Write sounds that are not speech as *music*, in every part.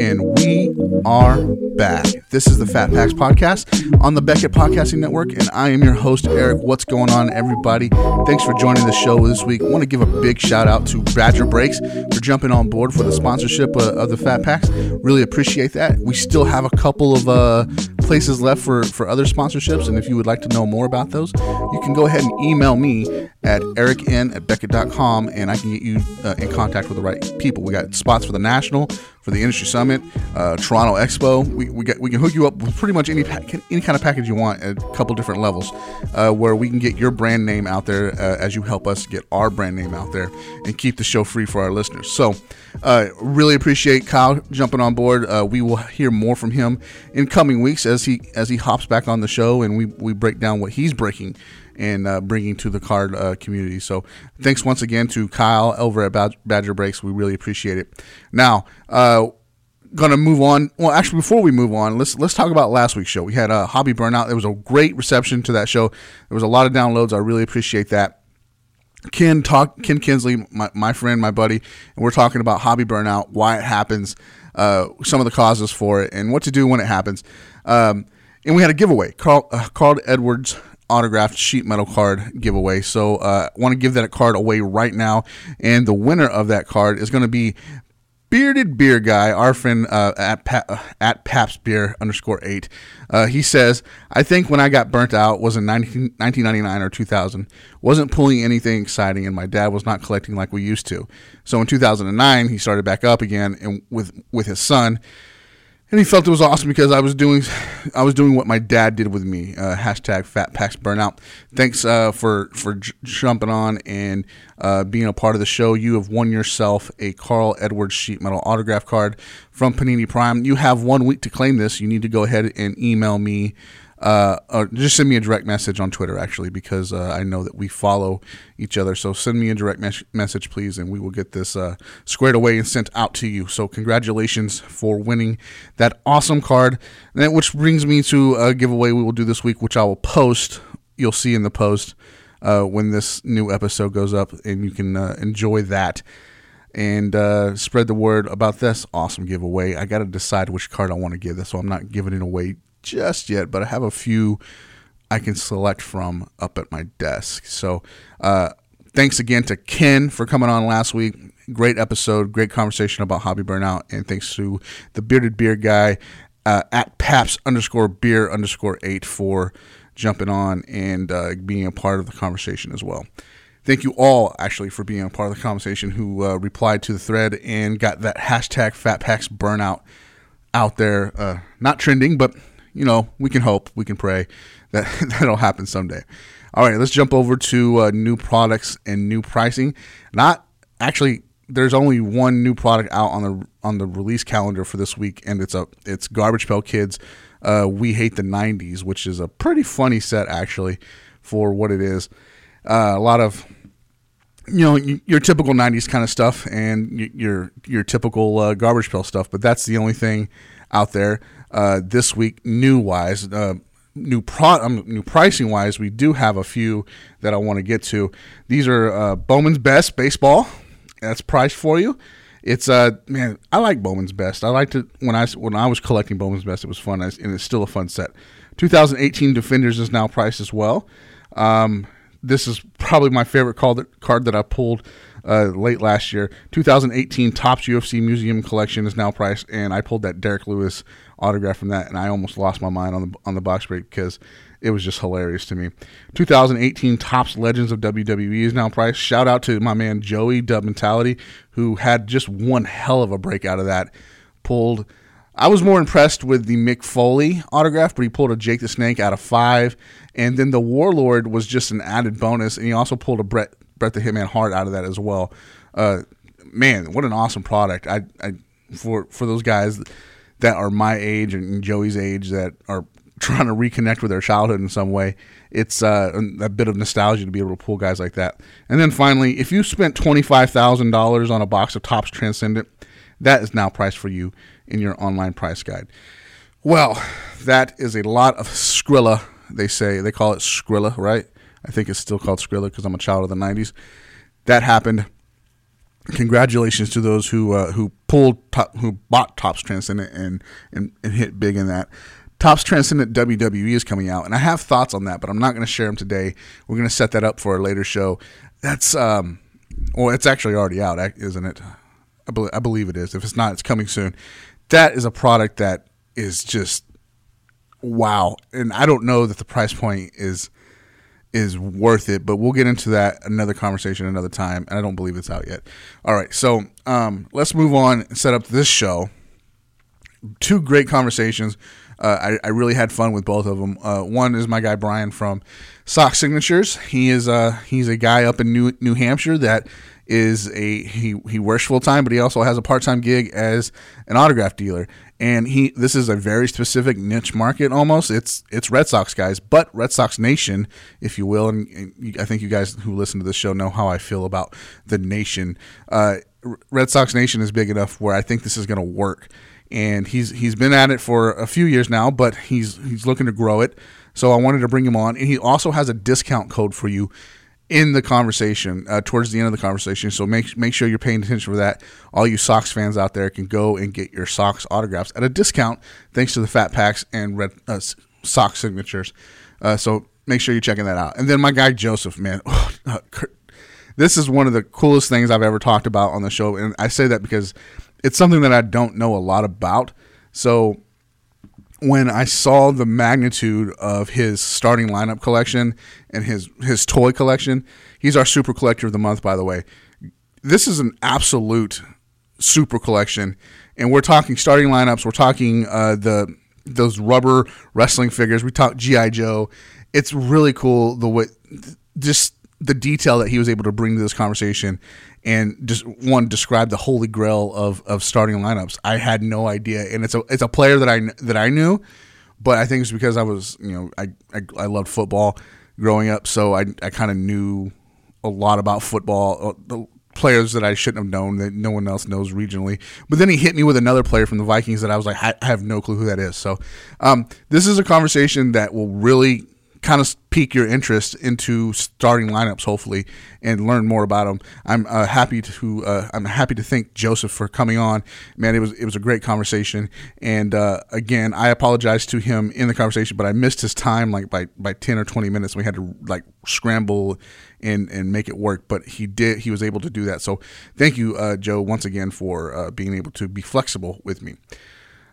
And we are back. This is the Fat Packs Podcast on the Beckett Podcasting Network, and I am your host, Eric. What's going on, everybody? Thanks for joining the show this week. I want to give a big shout out to Badger Breaks for jumping on board for the sponsorship uh, of the Fat Packs. Really appreciate that. We still have a couple of uh, places left for, for other sponsorships, and if you would like to know more about those, you can go ahead and email me at ericn at beckett.com, and I can get you uh, in contact with the right people. We got spots for the National, for the Industry Summit, uh, Toronto Expo. We, we, get, we can hook you up with pretty much any any kind of package you want at a couple different levels, uh, where we can get your brand name out there uh, as you help us get our brand name out there and keep the show free for our listeners. So, uh, really appreciate Kyle jumping on board. Uh, we will hear more from him in coming weeks as he as he hops back on the show and we we break down what he's breaking and uh, bringing to the card uh, community. So thanks once again to Kyle over at Badger Breaks. We really appreciate it. Now, uh, gonna move on. Well, actually, before we move on, let's let's talk about last week's show. We had a hobby burnout. It was a great reception to that show. There was a lot of downloads. I really appreciate that. Ken talk Ken Kinsley, my, my friend, my buddy, and we're talking about hobby burnout, why it happens, uh, some of the causes for it, and what to do when it happens. Um, and we had a giveaway. Carl uh, Carl Edwards autographed sheet metal card giveaway. So uh, I want to give that card away right now, and the winner of that card is going to be bearded beer guy, our friend uh, at pa- uh, at Paps Beer underscore eight. Uh, he says, "I think when I got burnt out was in 19, 1999 or 2000. Wasn't pulling anything exciting, and my dad was not collecting like we used to. So in 2009, he started back up again, and with with his son." And he felt it was awesome because I was doing, I was doing what my dad did with me. Uh, hashtag Fat Packs Burnout. Thanks uh, for for j- jumping on and uh, being a part of the show. You have won yourself a Carl Edwards sheet metal autograph card from Panini Prime. You have one week to claim this. You need to go ahead and email me uh, or just send me a direct message on Twitter, actually, because uh, I know that we follow each other. So send me a direct mes- message, please, and we will get this uh, squared away and sent out to you. So congratulations for winning that awesome card. And which brings me to a giveaway we will do this week, which I will post. You'll see in the post uh, when this new episode goes up, and you can uh, enjoy that and uh, spread the word about this awesome giveaway. I got to decide which card I want to give this, so I'm not giving it away just yet, but I have a few I can select from up at my desk. So, uh, thanks again to Ken for coming on last week. Great episode, great conversation about hobby burnout, and thanks to the bearded beer guy uh, at Paps underscore beer underscore eight for jumping on and uh, being a part of the conversation as well. Thank you all actually for being a part of the conversation who uh, replied to the thread and got that hashtag Fat burnout out there, uh, not trending, but you know, we can hope, we can pray that *laughs* that'll happen someday. All right, let's jump over to uh, new products and new pricing. Not actually, there's only one new product out on the on the release calendar for this week, and it's a it's Garbage Pail Kids. Uh, we hate the '90s, which is a pretty funny set actually for what it is. Uh, a lot of you know your typical 90s kind of stuff and your your typical uh, garbage pail stuff but that's the only thing out there uh, this week, new wise. Uh, new pro um, new pricing wise, we do have a few that I want to get to. These are uh, Bowman's Best baseball. That's priced for you. It's uh man, I like Bowman's Best. I liked it when I when I was collecting Bowman's Best. It was fun, and it's still a fun set. 2018 Defenders is now priced as well. Um, this is probably my favorite card that, card that I pulled uh, late last year. 2018 Topps UFC Museum Collection is now priced, and I pulled that Derrick Lewis autograph from that, and I almost lost my mind on the on the box break because it was just hilarious to me. 2018 Topps Legends of WWE is now priced. Shout out to my man Joey Dub Mentality, who had just one hell of a break out of that. Pulled. I was more impressed with the Mick Foley autograph, but he pulled a Jake the Snake out of five, and then the Warlord was just an added bonus, and he also pulled a Bret Bret the Hitman Hart out of that as well. Uh, man, what an awesome product! I, I for for those guys that are my age and Joey's age that are *laughs* trying to reconnect with their childhood in some way. It's uh, a bit of nostalgia to be able to pull guys like that. And then finally, if you spent twenty five thousand dollars on a box of Topps Transcendent, that is now priced for you in your online price guide. Well, that is a lot of Skrilla. They say they call it Skrilla, right? I think it's still called Skrilla because I'm a child of the '90s. That happened congratulations to those who uh, who pulled top, who bought Topps Transcendent and, and and hit big in that. Topps Transcendent WWE is coming out, and I have thoughts on that, but I'm not going to share them today. We're going to set that up for a later show. That's um, well, it's actually already out, isn't it? I, be- I believe it is. If it's not, it's coming soon. That is a product that is just wow, and I don't know that the price point is is worth it, but we'll get into that another conversation another time. And I don't believe it's out yet. All right, so um, let's move on and set up this show. Two great conversations. Uh, I, I, really had fun with both of them. Uh, one is my guy Brian from Sox Signatures. He is uh, he's a guy up in New New Hampshire that is a he he works full time, but he also has a part time gig as an autograph dealer. And he this is a very specific niche market almost. It's it's Red Sox guys, but Red Sox Nation, if you will. And, and I think you guys who listen to this show know how I feel about the nation. Uh, Red Sox Nation is big enough where I think this is going to work and he's he's been at it for a few years now, but he's he's looking to grow it. So I wanted to bring him on, and he also has a discount code for you in the conversation uh, towards the end of the conversation. So make make sure you're paying attention for that. All you Sox fans out there can go and get your Sox autographs at a discount thanks to the Fat Packs and Red uh, Sox signatures. Uh, so make sure you're checking that out. And then my guy Joseph, man. *laughs* this is one of the coolest things I've ever talked about on the show, and I say that because it's something that I don't know a lot about. So when I saw the magnitude of his starting lineup collection and his his toy collection, he's our super collector of the month, by the way. This is an absolute super collection, and we're talking starting lineups. We're talking uh, the those rubber wrestling figures. We talk GI Joe. It's really cool the way just the detail that he was able to bring to this conversation and just one describe the holy grail of, of starting lineups. I had no idea, and it's a it's a player that I that I knew, but I think it's because I was you know I I, I loved football growing up, so I I kind of knew a lot about football. Uh, the players that I shouldn't have known that no one else knows regionally. But then he hit me with another player from the Vikings that I was like, I have no clue who that is. So um, this is a conversation that will really kind of pique your interest into starting lineups, hopefully, and learn more about them. I'm uh, happy to uh, I'm happy to thank Joseph for coming on. Man, it was it was a great conversation. And uh, again, I apologize to him in the conversation, but I missed his time like by by ten or twenty minutes. We had to like scramble and and make it work, but he did. He was able to do that. So thank you, uh, Joe, once again for uh, being able to be flexible with me.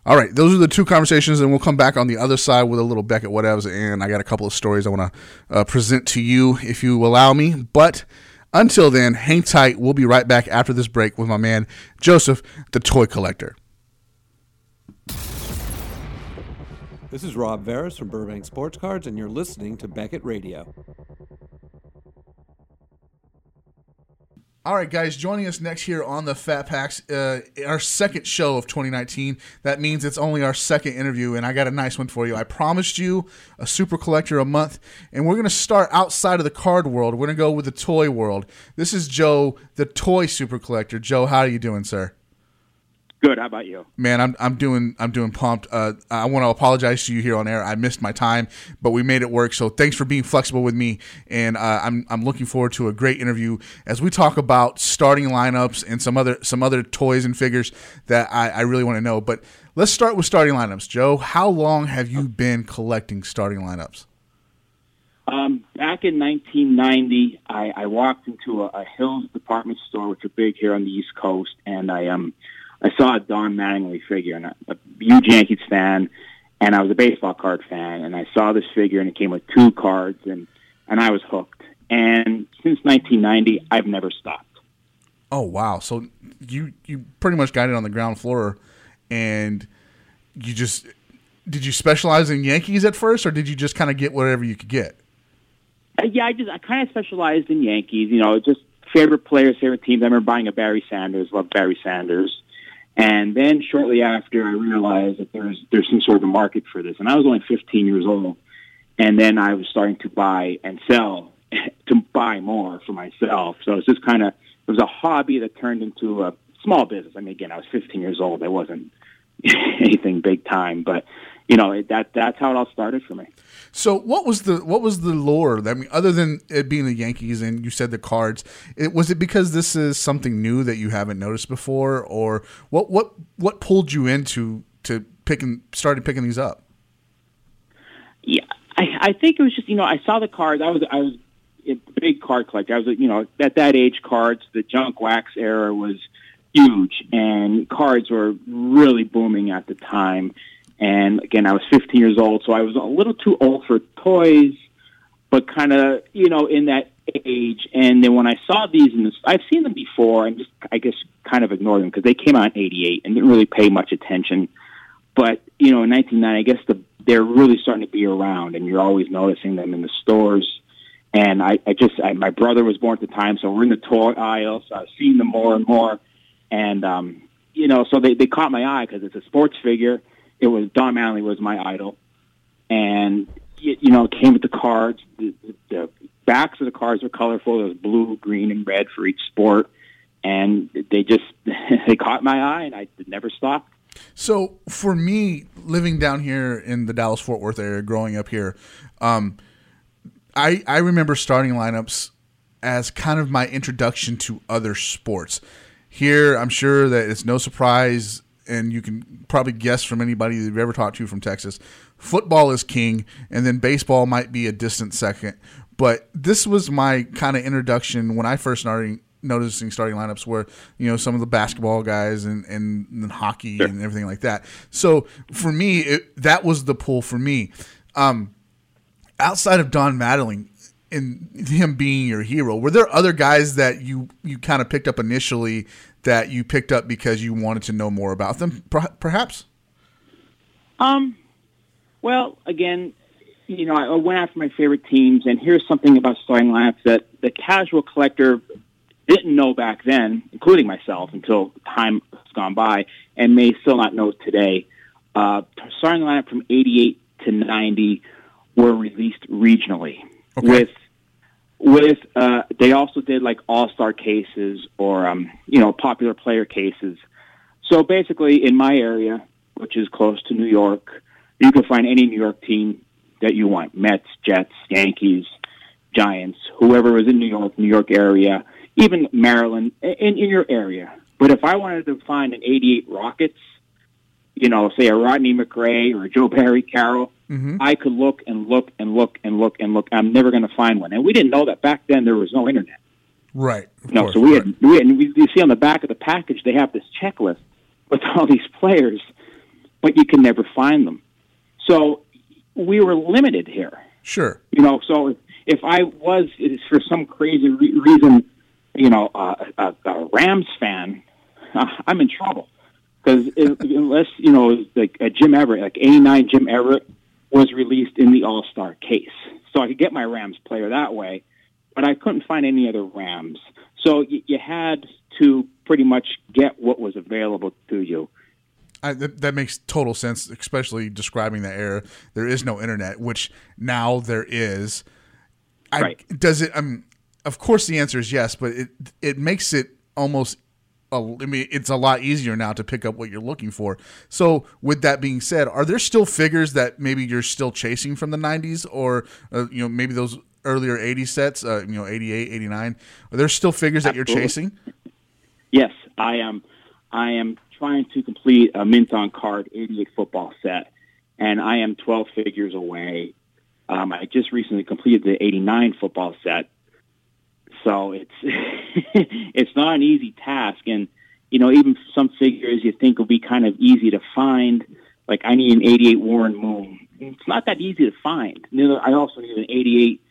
All right, those are the two conversations, and we'll come back on the other side with a little Beckett whatevs, and I got a couple of stories I want to uh, present to you if you allow me. But until then, hang tight. We'll be right back after this break with my man Joseph, the toy collector. This is Rob Veras from Burbank Sports Cards, and you're listening to Beckett Radio. All right, guys, joining us next here on the Fat Packs, uh, our second show of 2019. That means it's only our second interview, and I got a nice one for you. I promised you a super collector a month, and we're going to start outside of the card world. We're going to go with the toy world. This is Joe, the toy super collector. Joe, how are you doing, sir? Good. How about you? Man, I'm I'm doing I'm doing pumped. Uh, I want to apologize to you here on air. I missed my time, but we made it work. So thanks for being flexible with me, and uh, I'm I'm looking forward to a great interview as we talk about starting lineups and some other some other toys and figures that I, I really want to know. But let's start with starting lineups. Joe, how long have you been collecting starting lineups? Um, back in 1990, I, I walked into a, a Hills department store, which are big here on the East Coast, and I um I saw a Don Mattingly figure, and a, a huge Yankees fan, and I was a baseball card fan, and I saw this figure, and it came with two cards, and and I was hooked. And since 1990, I've never stopped. Oh wow! So you you pretty much got it on the ground floor, and you just did you specialize in Yankees at first, or did you just kind of get whatever you could get? Uh, yeah, I just I kind of specialized in Yankees. You know, just favorite players, favorite teams. I remember buying a Barry Sanders. Loved Barry Sanders. And then shortly after, I realized that there's there's some sort of market for this, and I was only 15 years old. And then I was starting to buy and sell *laughs* to buy more for myself. So it's just kind of it was a hobby that turned into a small business. I mean, again, I was 15 years old. I wasn't *laughs* anything big time, but you know that that's how it all started for me. So what was the what was the lore? I mean, other than it being the Yankees and you said the Cards, it, was it because this is something new that you haven't noticed before, or what what what pulled you into to picking started picking these up? Yeah, I, I think it was just you know I saw the cards. I was I was a big card collector. I was you know at that age, cards the junk wax era was huge, and cards were really booming at the time and again, I was 15 years old, so I was a little too old for toys, but kind of, you know, in that age. And then when I saw these, this, I've seen them before and just, I guess, kind of ignored them because they came out in 88 and didn't really pay much attention. But, you know, in 1990, I guess the, they're really starting to be around and you're always noticing them in the stores. And I, I just, I, my brother was born at the time, so we're in the toy aisle, so I've seen them more and more. And, um, you know, so they, they caught my eye because it's a sports figure it was Don Mattingly was my idol, and you, you know, came with the cards. The, the backs of the cards were colorful. There was blue, green, and red for each sport, and they just *laughs* they caught my eye, and I never stopped. So for me, living down here in the Dallas Fort Worth area, growing up here, um, I I remember starting lineups as kind of my introduction to other sports. Here, I'm sure that it's no surprise and you can probably guess from anybody that you've ever talked to from Texas, football is king, and then baseball might be a distant second. But this was my kind of introduction when I first started noticing starting lineups where you know some of the basketball guys and and, and hockey sure. and everything like that. So for me, it, that was the pull for me. Um, outside of Don Mattingly and him being your hero, were there other guys that you you kind of picked up initially that you picked up because you wanted to know more about them, perhaps? Um, well, again, you know, I went after my favorite teams, and here's something about starting lineups that the casual collector didn't know back then, including myself, until time has gone by, and may still not know today. Uh, starting lineup from 88 to 90 were released regionally okay. with with uh, they also did like all star cases or um, you know popular player cases. So basically, in my area, which is close to New York, you can find any New York team that you want: Mets, Jets, Yankees, Giants, whoever was in New York, New York area, even Maryland, in, in your area. But if I wanted to find an '88 Rockets, you know, say a Rodney McCray or a Joe Barry Carroll, mm-hmm. I could look and look and look and look and look. I'm never going to find one. And we didn't know that back then there was no internet. Right. No, course, so we right. had, we had, we, you see on the back of the package, they have this checklist with *laughs* all these players, but you can never find them. So we were limited here. Sure. You know, so if, if I was, for some crazy re- reason, you know, uh, a, a Rams fan, uh, *laughs* I'm in trouble because unless you know, like a Jim Everett, like '89 Jim Everett was released in the All Star case, so I could get my Rams player that way, but I couldn't find any other Rams. So y- you had to pretty much get what was available to you. I, that makes total sense, especially describing the era. There is no internet, which now there is. I, right. Does it? Um, of course, the answer is yes, but it it makes it almost I mean, it's a lot easier now to pick up what you're looking for. So, with that being said, are there still figures that maybe you're still chasing from the 90s or, uh, you know, maybe those earlier 80 sets, uh, you know, 88, 89? Are there still figures Absolutely. that you're chasing? Yes, I am. I am trying to complete a mint on card 88 football set, and I am 12 figures away. Um, I just recently completed the 89 football set, so it's *laughs* it's not an easy task, and you know even some figures you think will be kind of easy to find. Like I need an '88 Warren Moon. It's not that easy to find. I also need an '88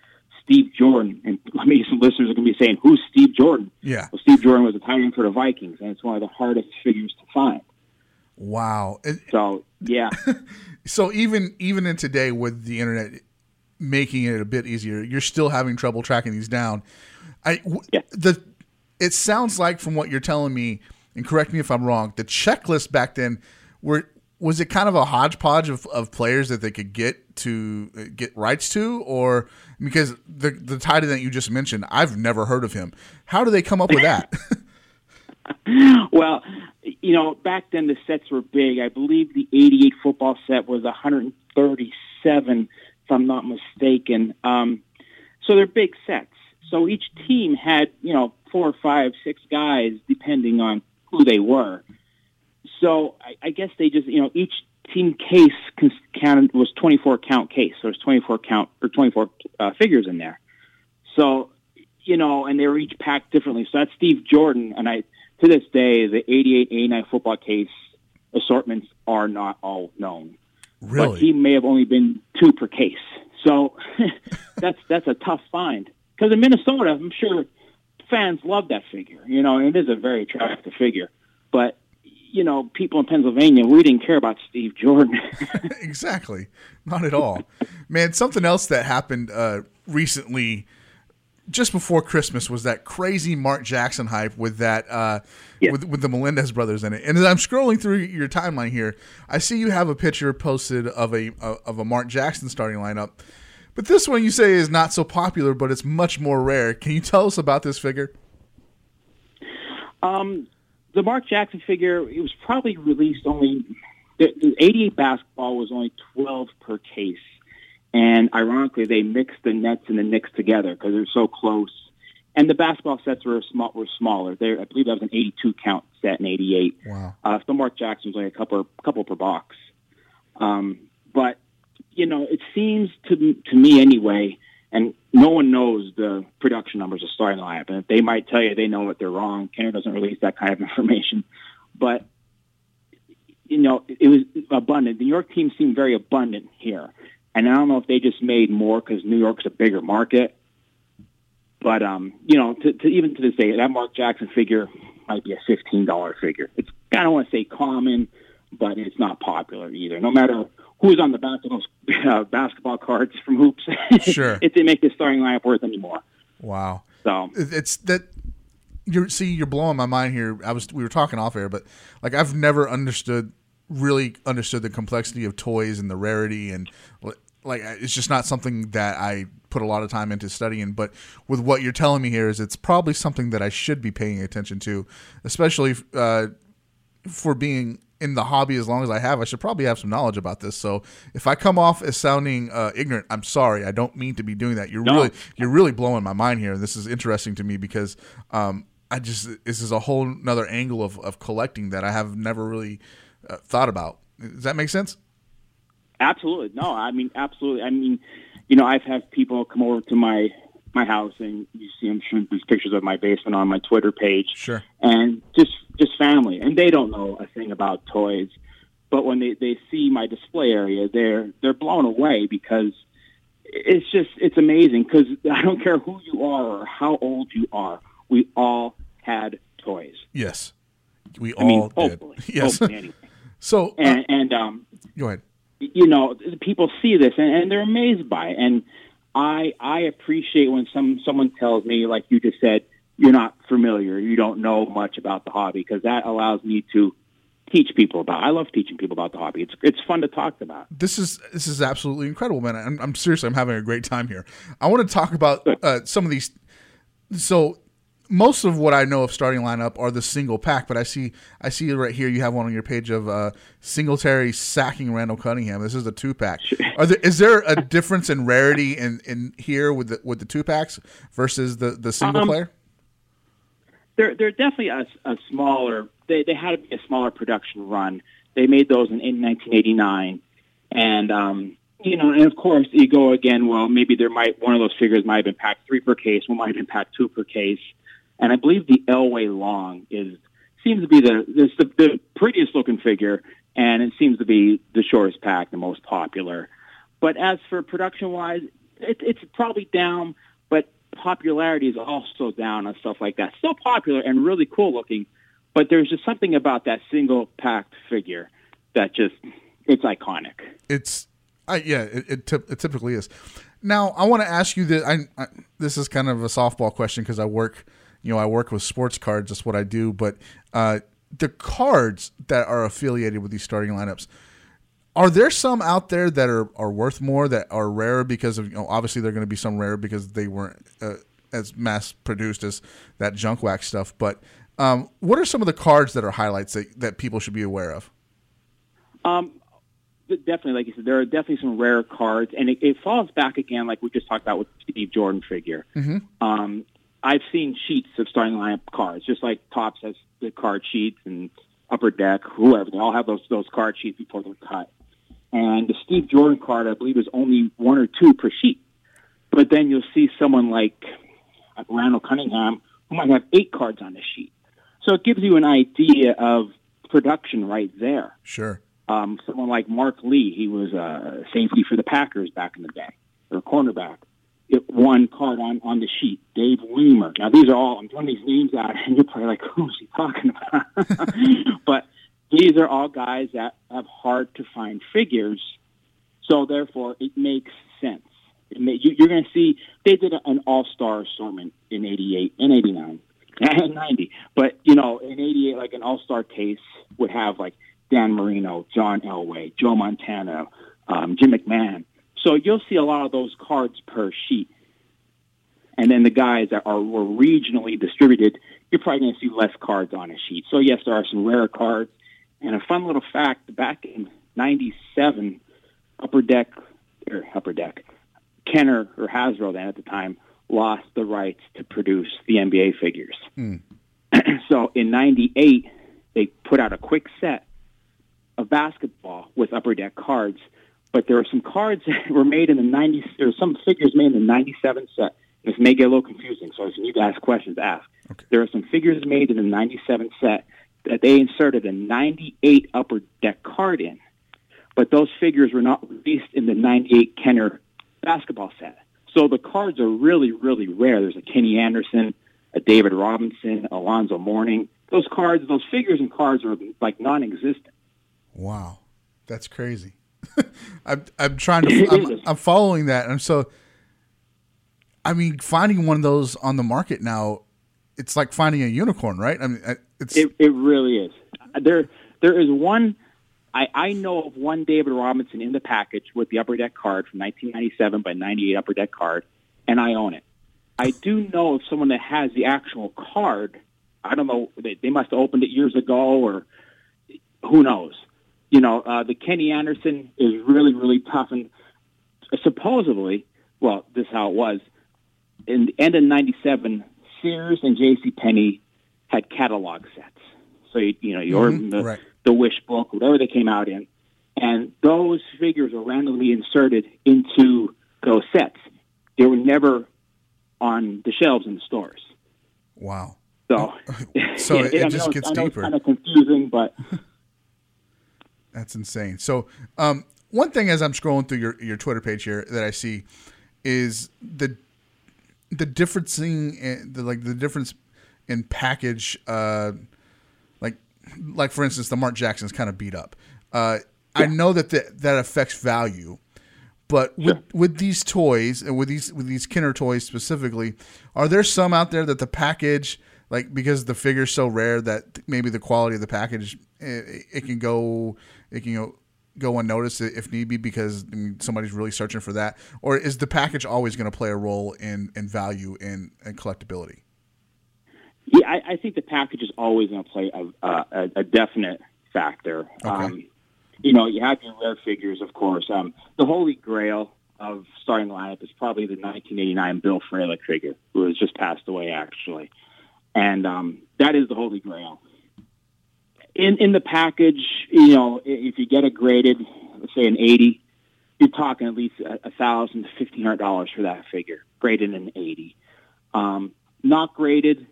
Steve Jordan, and *laughs* maybe some listeners are going to be saying, "Who's Steve Jordan?" Yeah, well, Steve Jordan was a tight end for the Vikings, and it's one of the hardest figures to find. Wow. So yeah. *laughs* so even even in today with the internet making it a bit easier, you're still having trouble tracking these down. I yeah. the it sounds like from what you're telling me, and correct me if I'm wrong, the checklist back then were was it kind of a hodgepodge of, of players that they could get to uh, get rights to, or because the the end that you just mentioned, I've never heard of him. How do they come up with *laughs* that? well, you know, back then the sets were big. I believe the 88 football set was 137, if I'm not mistaken. Um, so they're big sets. So each team had, you know, four, five, six guys, depending on who they were. So I, I guess they just, you know, each team case counted was 24 count case. So there's 24 count or 24 uh, figures in there. So, you know, and they were each packed differently. So that's Steve Jordan, and I to this day the 88, 89 football case assortments are not all known. Really? But he may have only been two per case. So *laughs* that's that's a tough find. Because in Minnesota, I'm sure fans love that figure. You know, it is a very attractive figure. But you know, people in Pennsylvania, we didn't care about Steve Jordan. *laughs* *laughs* exactly, not at all, man. Something else that happened uh, recently, just before Christmas, was that crazy Mark Jackson hype with that uh, Yeah. with with the Menendez brothers in it. And as I'm scrolling through your timeline here, I see you have a picture posted of a of a Mark Jackson starting lineup. But this one you say is not so popular, but it's much more rare. Can you tell us about this figure? Um, the Mark Jackson figure, it was probably released only, the, the 88 basketball was only 12 per case. And ironically, they mixed the nets and the Knicks together because they're so close. And the basketball sets were small, were smaller. There, I believe that was an 82 count set in 88. Wow. Uh, so Mark Jackson was only a couple, couple per box. Um, but you know, it seems to to me anyway, and no one knows the production numbers of starting lineup. And they might tell you they know it, they're wrong. Kenner doesn't release that kind of *laughs* information. But you know, it was abundant. The New York team seemed very abundant here, and I don't know if they just made more because New York's a bigger market. But um, you know, to, to even to this day, that Mark Jackson figure might be a fifteen dollar figure. It's I don't want to say common, but it's not popular either. No matter who's on the back of those uh, basketball cards from hoops, *laughs* Sure. it didn't make the starting lineup worth anymore. Wow. So it's that you're see you're blowing my mind here. I was we were talking off air, but like I've never understood really understood the complexity of toys and the rarity and like it's just not something that I put a lot of time into studying. But with what you're telling me here is it's probably something that I should be paying attention to, especially uh, for being in the hobby as long as I have, I should probably have some knowledge about this. So if I come off as sounding uh, ignorant, I'm sorry. I don't mean to be doing that. You're No. really you're really blowing my mind here. This is interesting to me because um, I just this is a whole another angle of, of collecting that I have never really uh, thought about. Does that make sense? Absolutely. No, I mean, absolutely. I mean, you know, I've had people come over to my my house, and you see, I'm showing these pictures of my basement on my Twitter page, Sure. and just just family, and they don't know a thing about toys, but when they they see my display area, they're they're blown away because it's just it's amazing. Because I don't care who you are or how old you are, we all had toys. Yes. We I all mean, did. hopefully, *laughs* Yes. hopefully anyway. so uh, And and um, go ahead. you know, people see this and, and they're amazed by it. And I I appreciate when some someone tells me, like you just said, you're not familiar, you don't know much about the hobby, because that allows me to teach people about. I love teaching people about the hobby. It's it's fun to talk about. this is this is absolutely incredible, man. I'm, I'm seriously, I'm having a great time here. I want to talk about uh, some of these. So, most of what I know of starting lineup are the single pack, but I see I see right here you have one on your page of uh, Singletary sacking Randall Cunningham. This is the two pack. *laughs* Are there is there a difference in rarity in, in here with the with the two packs versus the the single Um, player? They're they're definitely a, a smaller. They they had to be a smaller production run. They made those in, in 1989, and um, you know, and of course you go again. Well, maybe there might one of those figures might have been packed three per case, one might have been packed two per case, and I believe the Elway Long is seems to be the the, the prettiest looking figure, and it seems to be the shortest pack, the most popular. But as for production wise, it, it's probably down, but popularity is also down on stuff like that. Still popular and really cool looking, but there's just something about that single packed figure that just it's iconic. it's I, yeah, it, it, typ- it typically is. Now, I want to ask you that. I, I this is kind of a softball question because I work, you know, I work with sports cards. That's what I do. But uh, the cards that are affiliated with these starting lineups, are there some out there that are, are worth more that are rare because of you know obviously they're going to be some rare because they weren't uh, as mass produced as that junk wax stuff. But Um, what are some of the cards that are highlights that, that people should be aware of? Um, definitely, like you said, there are definitely some rare cards, and it, it falls back again, like we just talked about with the Steve Jordan figure. Mm-hmm. Um, I've seen sheets of starting lineup cards, just like Topps has the card sheets and Upper Deck, whoever. They all have those those card sheets before they're cut. And the Steve Jordan card, I believe, is only one or two per sheet. But then you'll see someone like Randall Cunningham who might have eight cards on the sheet. So it gives you an idea of production right there. Sure. Um, someone like Mark Lee, he was a safety for the Packers back in the day, or cornerback. It, one card on, on the sheet, Dave Wiemer. Now these are all I'm throwing these names out, and *laughs* you're probably like, who's he talking about? *laughs* but these are all guys that have hard to find figures, so therefore it makes sense. It may, you, you're going to see they did an All Star assortment in '88 and '89 and '90, but you know in '88 like an All Star case would have like Dan Marino, John Elway, Joe Montana, um, Jim McMahon. So you'll see a lot of those cards per sheet. And then the guys that are were regionally distributed, you're probably going to see less cards on a sheet. So yes, there are some rare cards. And a fun little fact: back in '97, Upper Deck or Upper Deck, Kenner or Hasbro then at the time lost the rights to produce the NBA figures. Mm. *clears throat* so in '98, they put out a quick set of basketball with Upper Deck cards, but there were some cards *laughs* that were made in the '90s. There were some figures made in the '97 set. This may get a little confusing, so if you need to ask questions, ask. Okay. There are some figures made in the '97 set that they inserted a 98 upper deck card in, but those figures were not released in the 98 Kenner basketball set. So the cards are really, really rare. There's a Kenny Anderson, a David Robinson, Alonzo Mourning. Those cards, those figures and cards are like non-existent. Wow, that's crazy. *laughs* I'm I'm trying to I'm, I'm, following that, and so I mean, finding one of those on the market now, it's like finding a unicorn, right? I mean, it's it, it really is. There there is one. I, I know of one David Robinson in the package with the Upper Deck card from 1997 by 98 Upper Deck card, and I own it. I do know of someone that has the actual card. I don't know. They, they must have opened it years ago, or who knows. You know, uh, the Kenny Anderson is really, really tough, and supposedly, well, this is how it was. In the end of '97, Sears and J.C. Penney had catalog sets. So you, you know, you mm-hmm. the, right. the Wish book, whatever they came out in, and those figures were randomly inserted into those sets. They were never on the shelves in the stores. Wow. So, *laughs* so *laughs* it, it just gets deeper. kind of confusing, but *laughs* that's insane. So, um, one thing as I'm scrolling through your, your Twitter page here that I see is the the differencing, in, the like the difference in package. Uh, like, like for instance, the Mark Jackson's kind of beat up. Uh, yeah. I know that the, that affects value, but with, with these toys and with these with these Kenner toys specifically, are there some out there that the package like because the figure's so rare that maybe the quality of the package it, it can go it can go go unnoticed if need be because somebody's really searching for that, or is the package always going to play a role in in value and, and collectability? Yeah, I, I think the package is always going to play a, a, a definite factor. Okay. Um, you know, you have your rare figures, of course. Um, the holy grail of starting lineup is probably the 1989 Bill Fralic figure, who has just passed away, actually. And um, that is the holy grail. In in the package, you know, if you get it graded, let's say an 80, you're talking at least a thousand to fifteen hundred dollars for that figure, graded an 80. Um, not graded,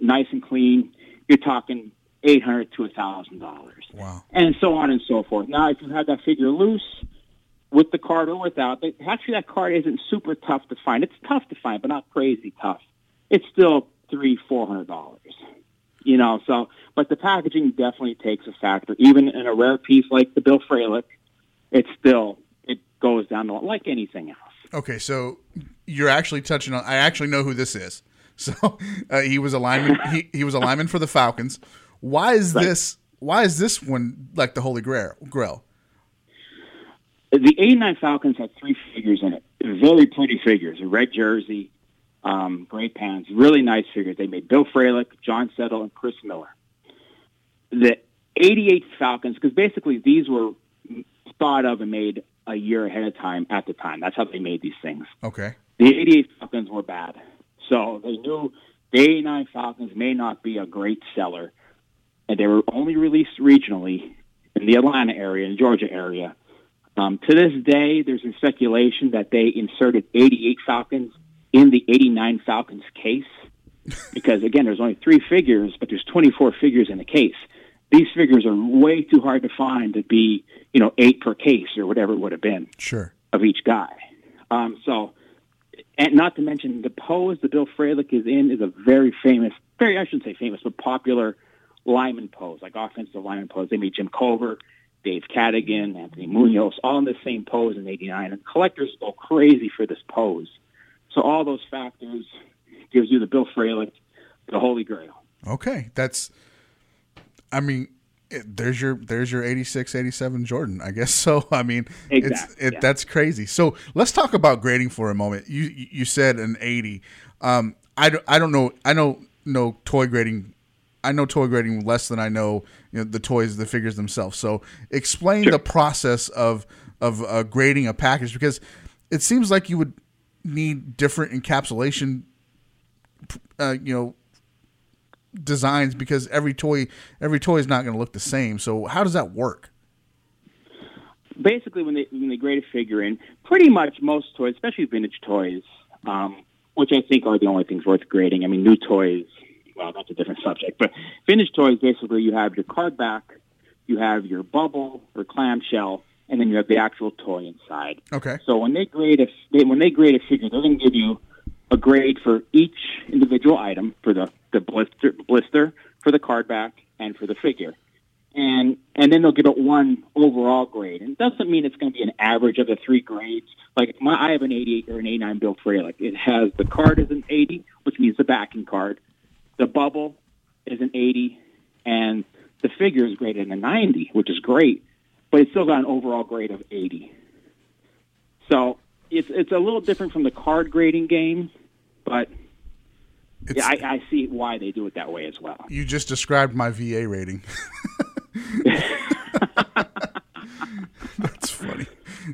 nice and clean, you're talking eight hundred to a thousand dollars. Wow. And so on and so forth. Now, if you have that figure loose, with the card or without, actually that card isn't super tough to find. It's tough to find, but not crazy tough. It's still three, four hundred dollars. You know, so but the packaging definitely takes a factor. Even in a rare piece like the Bill Fralic, it still it goes down the like anything else. Okay, so you're actually touching on. I actually know who this is. *laughs* So uh, he was a lineman. he, he was a lineman for the Falcons. Why is right. this? Why is this one like the Holy Grail? Grail? The '89 Falcons had three figures in it. Very pretty figures: a red jersey, um, great pans, really nice figures. They made Bill Fralic, John Settle, and Chris Miller. The 88 Falcons, because basically these were thought of and made a year ahead of time at the time. That's how they made these things. Okay. The 88 Falcons were bad. So they knew the 89 Falcons may not be a great seller. And they were only released regionally in the Atlanta area, in the Georgia area. Um, to this day, there's been speculation that they inserted 88 Falcons in the 89 Falcons case. because, again, there's only three figures, but there's 24 figures in the case. These figures are way too hard to find to be, you know, eight per case or whatever it would have been Sure. of each guy. Um, so, and not to mention the pose that Bill Fralic is in is a very famous, very I shouldn't say famous, but popular lineman pose, like offensive lineman pose. They made Jim Covert, Dave Cadigan, Anthony Munoz, all in the same pose in '89, and collectors go crazy for this pose. So all those factors gives you the Bill Fralic, the Holy Grail. Okay. That's. I mean, it, there's your there's your 86 87 Jordan I guess *laughs* so I mean it's Exactly, it yeah. that's crazy so let's talk about grading for a moment you you said an 80 um I don't, I don't know I don't know toy grading I know toy grading less than I know, you know the toys the figures themselves so explain the process of of uh, grading a package because it seems like you would need different encapsulation uh, you know designs because every toy every toy is not going to look the same. So how does that work? basically when they when they grade a figure in, pretty much most toys, especially vintage toys, um, which I think are the only things worth grading. I mean, new toys, well, that's a different subject. But vintage toys, basically, you have your card back, you have your bubble or clamshell, and then you have the actual toy inside. Okay. So when they grade a they, when they grade a figure, they're going to give you a grade for each individual item for the the blister blister for the card back and for the figure, and and then they'll give it one overall grade. And it doesn't mean it's going to be an average of the three grades. Like my I have an 88 or an 89 Bill Fralic. It has the card is an 80, which means the backing card. The bubble is an 80, and the figure is graded in a 90, which is great, but it's still got an overall grade of 80. So it's it's a little different from the card grading game, but It's, yeah, I, I see why they do it that way as well. you just described my VA rating. *laughs* That's funny.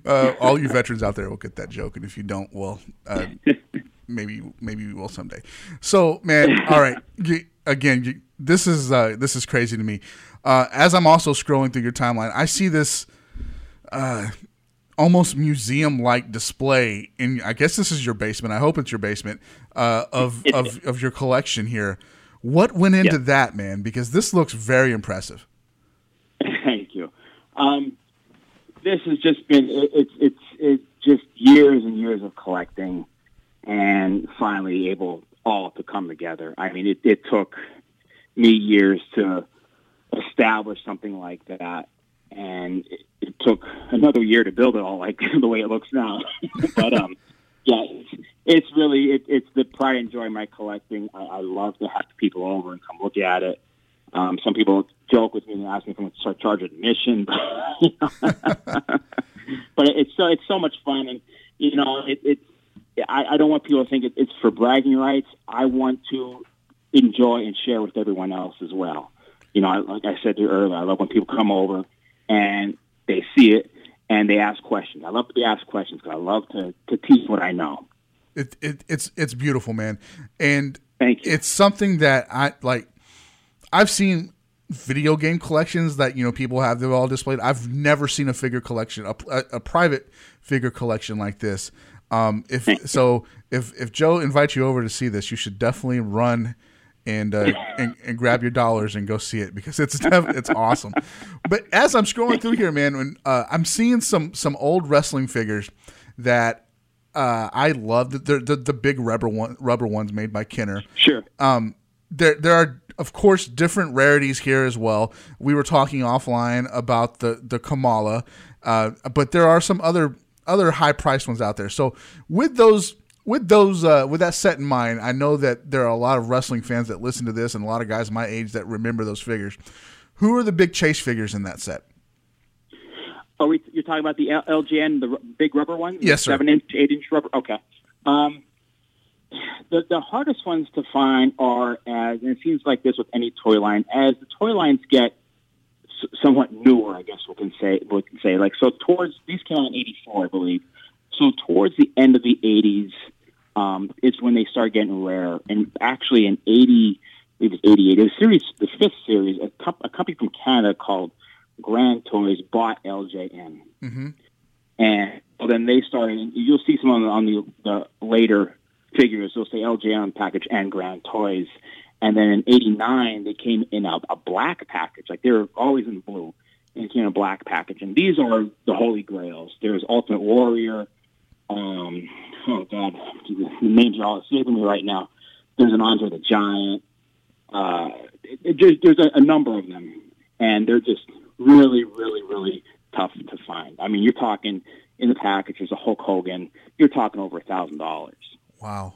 Uh, all you veterans out there will get that joke, and if you don't, well, uh, *laughs* maybe maybe we will someday. So, man, all right. You, again, you, this is uh, this is crazy to me. Uh, as I'm also scrolling through your timeline, I see this uh, almost museum-like display in. I guess this is your basement. I hope it's your basement uh, of of of your collection here. What went into Yeah. that, man? Because this looks very impressive. *laughs* Thank you. Um, this has just been it, it's it's it's just years and years of collecting, and finally able all to come together. I mean, it, it took me years to establish something like that, and it, it took another year to build it all like *laughs* the way it looks now. *laughs* but um, yeah, it's, it's really it, it's the pride and joy of my collecting. I, I love to have people over and come look at it. Um, some people joke with me and ask me if I'm going to start charging admission, *laughs* but it's so it's so much fun, and you know, it, it I, I don't want people to think it, it's for bragging rights. I want to enjoy and share with everyone else as well. You know, I, like I said to you earlier, I love when people come over and they see it and they ask questions. I love to be asked questions because I love to, to teach what I know. It, it it's it's beautiful, man, and Thank you. it's something that I like. I've seen video game collections that you know people have they're all displayed. I've never seen a figure collection, a, a, a private figure collection like this. Um, if so, if if Joe invites you over to see this, you should definitely run and uh, *laughs* and, and grab your dollars and go see it because it's def- it's awesome. But as I'm scrolling through here, man, when uh, I'm seeing some some old wrestling figures that uh, I love, the, the the the big rubber one rubber ones made by Kenner Sure. um, there there are of course different rarities here as well. We were talking offline about the the Kamala, uh, but there are some other other high priced ones out there. So with those with those uh, with that set in mind, I know that there are a lot of wrestling fans that listen to this, and a lot of guys my age that remember those figures. Who are the big chase figures in that set? Oh, we, you're talking about the LJN, the big rubber one? Yes, sir. Seven inch, eight inch rubber. Okay. Um, the the hardest ones to find are as, and it seems like this with any toy line, as the toy lines get s- somewhat newer, I guess we can say we can say like so towards these came out in '84, I believe. So towards the end of the '80s, um, it's when they start getting rare. And actually, in '80, I believe it was '88, the series, the fifth series, a, comp- a company from Canada called Grand Toys bought LJN. Mm-hmm. And well, then they started. and You'll see some on the, on the, the later figures. They'll say LJN package and Grand Toys. And then in '89, they came in a, a black package. Like they were always in blue, and it came in a black package. And these are the holy grails. There's Ultimate Warrior. Um, oh God, the names are all escaping me right now. There's an Andre the Giant. Uh, it, it just, there's a, a number of them, and they're just really, really, really tough to find. I mean, you're talking in the package. There's a Hulk Hogan. You're talking over a thousand dollars. Wow.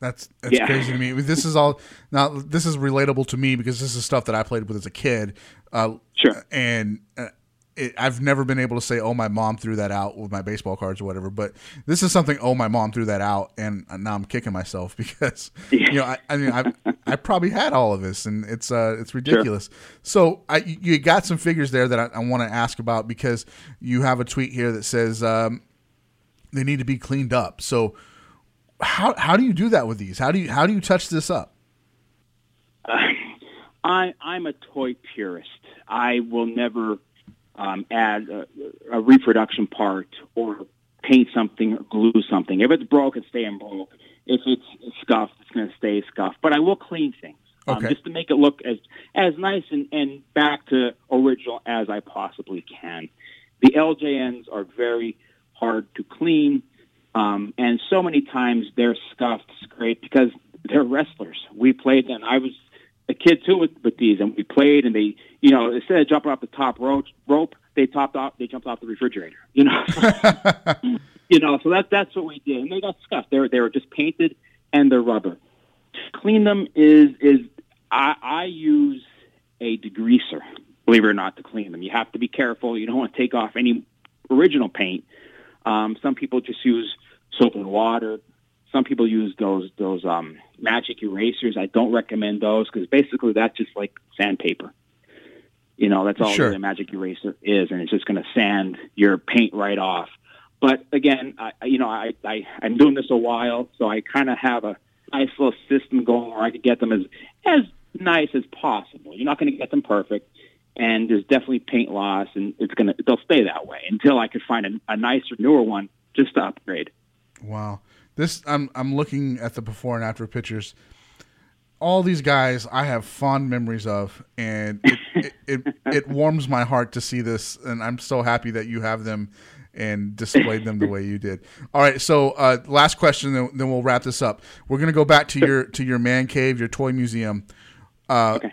That's that's Yeah. crazy to me. This is all now. This is relatable to me because this is stuff that I played with as a kid. Uh, Sure. and uh, it, I've never been able to say, "Oh, my mom threw that out" with my baseball cards or whatever. But this is something. Oh, my mom threw that out, and now I'm kicking myself *laughs* because you know. I, I mean, I I probably had all of this, and it's uh it's ridiculous. So I you got some figures there that I, I want to ask about because you have a tweet here that says um, they need to be cleaned up. So how how do you do that with these? How do you how do you touch this up? *laughs* I, I'm a toy purist. I will never um, add a, a reproduction part or paint something or glue something. If it's broke, it's staying broke. If it's scuffed, it's going to stay scuffed. But I will clean things um, Okay. just to make it look as as nice and, and back to original as I possibly can. The LJNs are very hard to clean, um, and so many times they're scuffed, scraped because they're wrestlers. We played, them. I was a kid too with, with these, and we played, and they, you know, instead of jumping off the top rope, rope they topped off, they jumped off the refrigerator. You know, *laughs* you know, so that that's what we did, and they got scuffed. They were they were just painted, and they're rubber. To clean them is is I, I use a degreaser, believe it or not, to clean them. You have to be careful. You don't want to take off any original paint. Um, some people just use soap and water. Some people use those those um, magic erasers. I don't recommend those because basically that's just like sandpaper. You know, that's all Sure. the magic eraser is, and it's just going to sand your paint right off. But again, I, you know, I, I I'm doing this a while, so I kind of have a nice little system going where I could get them as as nice as possible. You're not going to get them perfect, and there's definitely paint loss, and it's gonna they'll stay that way until I could find a, a nicer, newer one just to upgrade. Wow. This I'm I'm looking at the before and after pictures. All these guys I have fond memories of, and it, it, it, *laughs* it warms my heart to see this, and I'm so happy that you have them and displayed them the way you did. All right, so uh, last question, then, then we'll wrap this up. We're gonna go back to your to your man cave, your toy museum. Uh, Okay.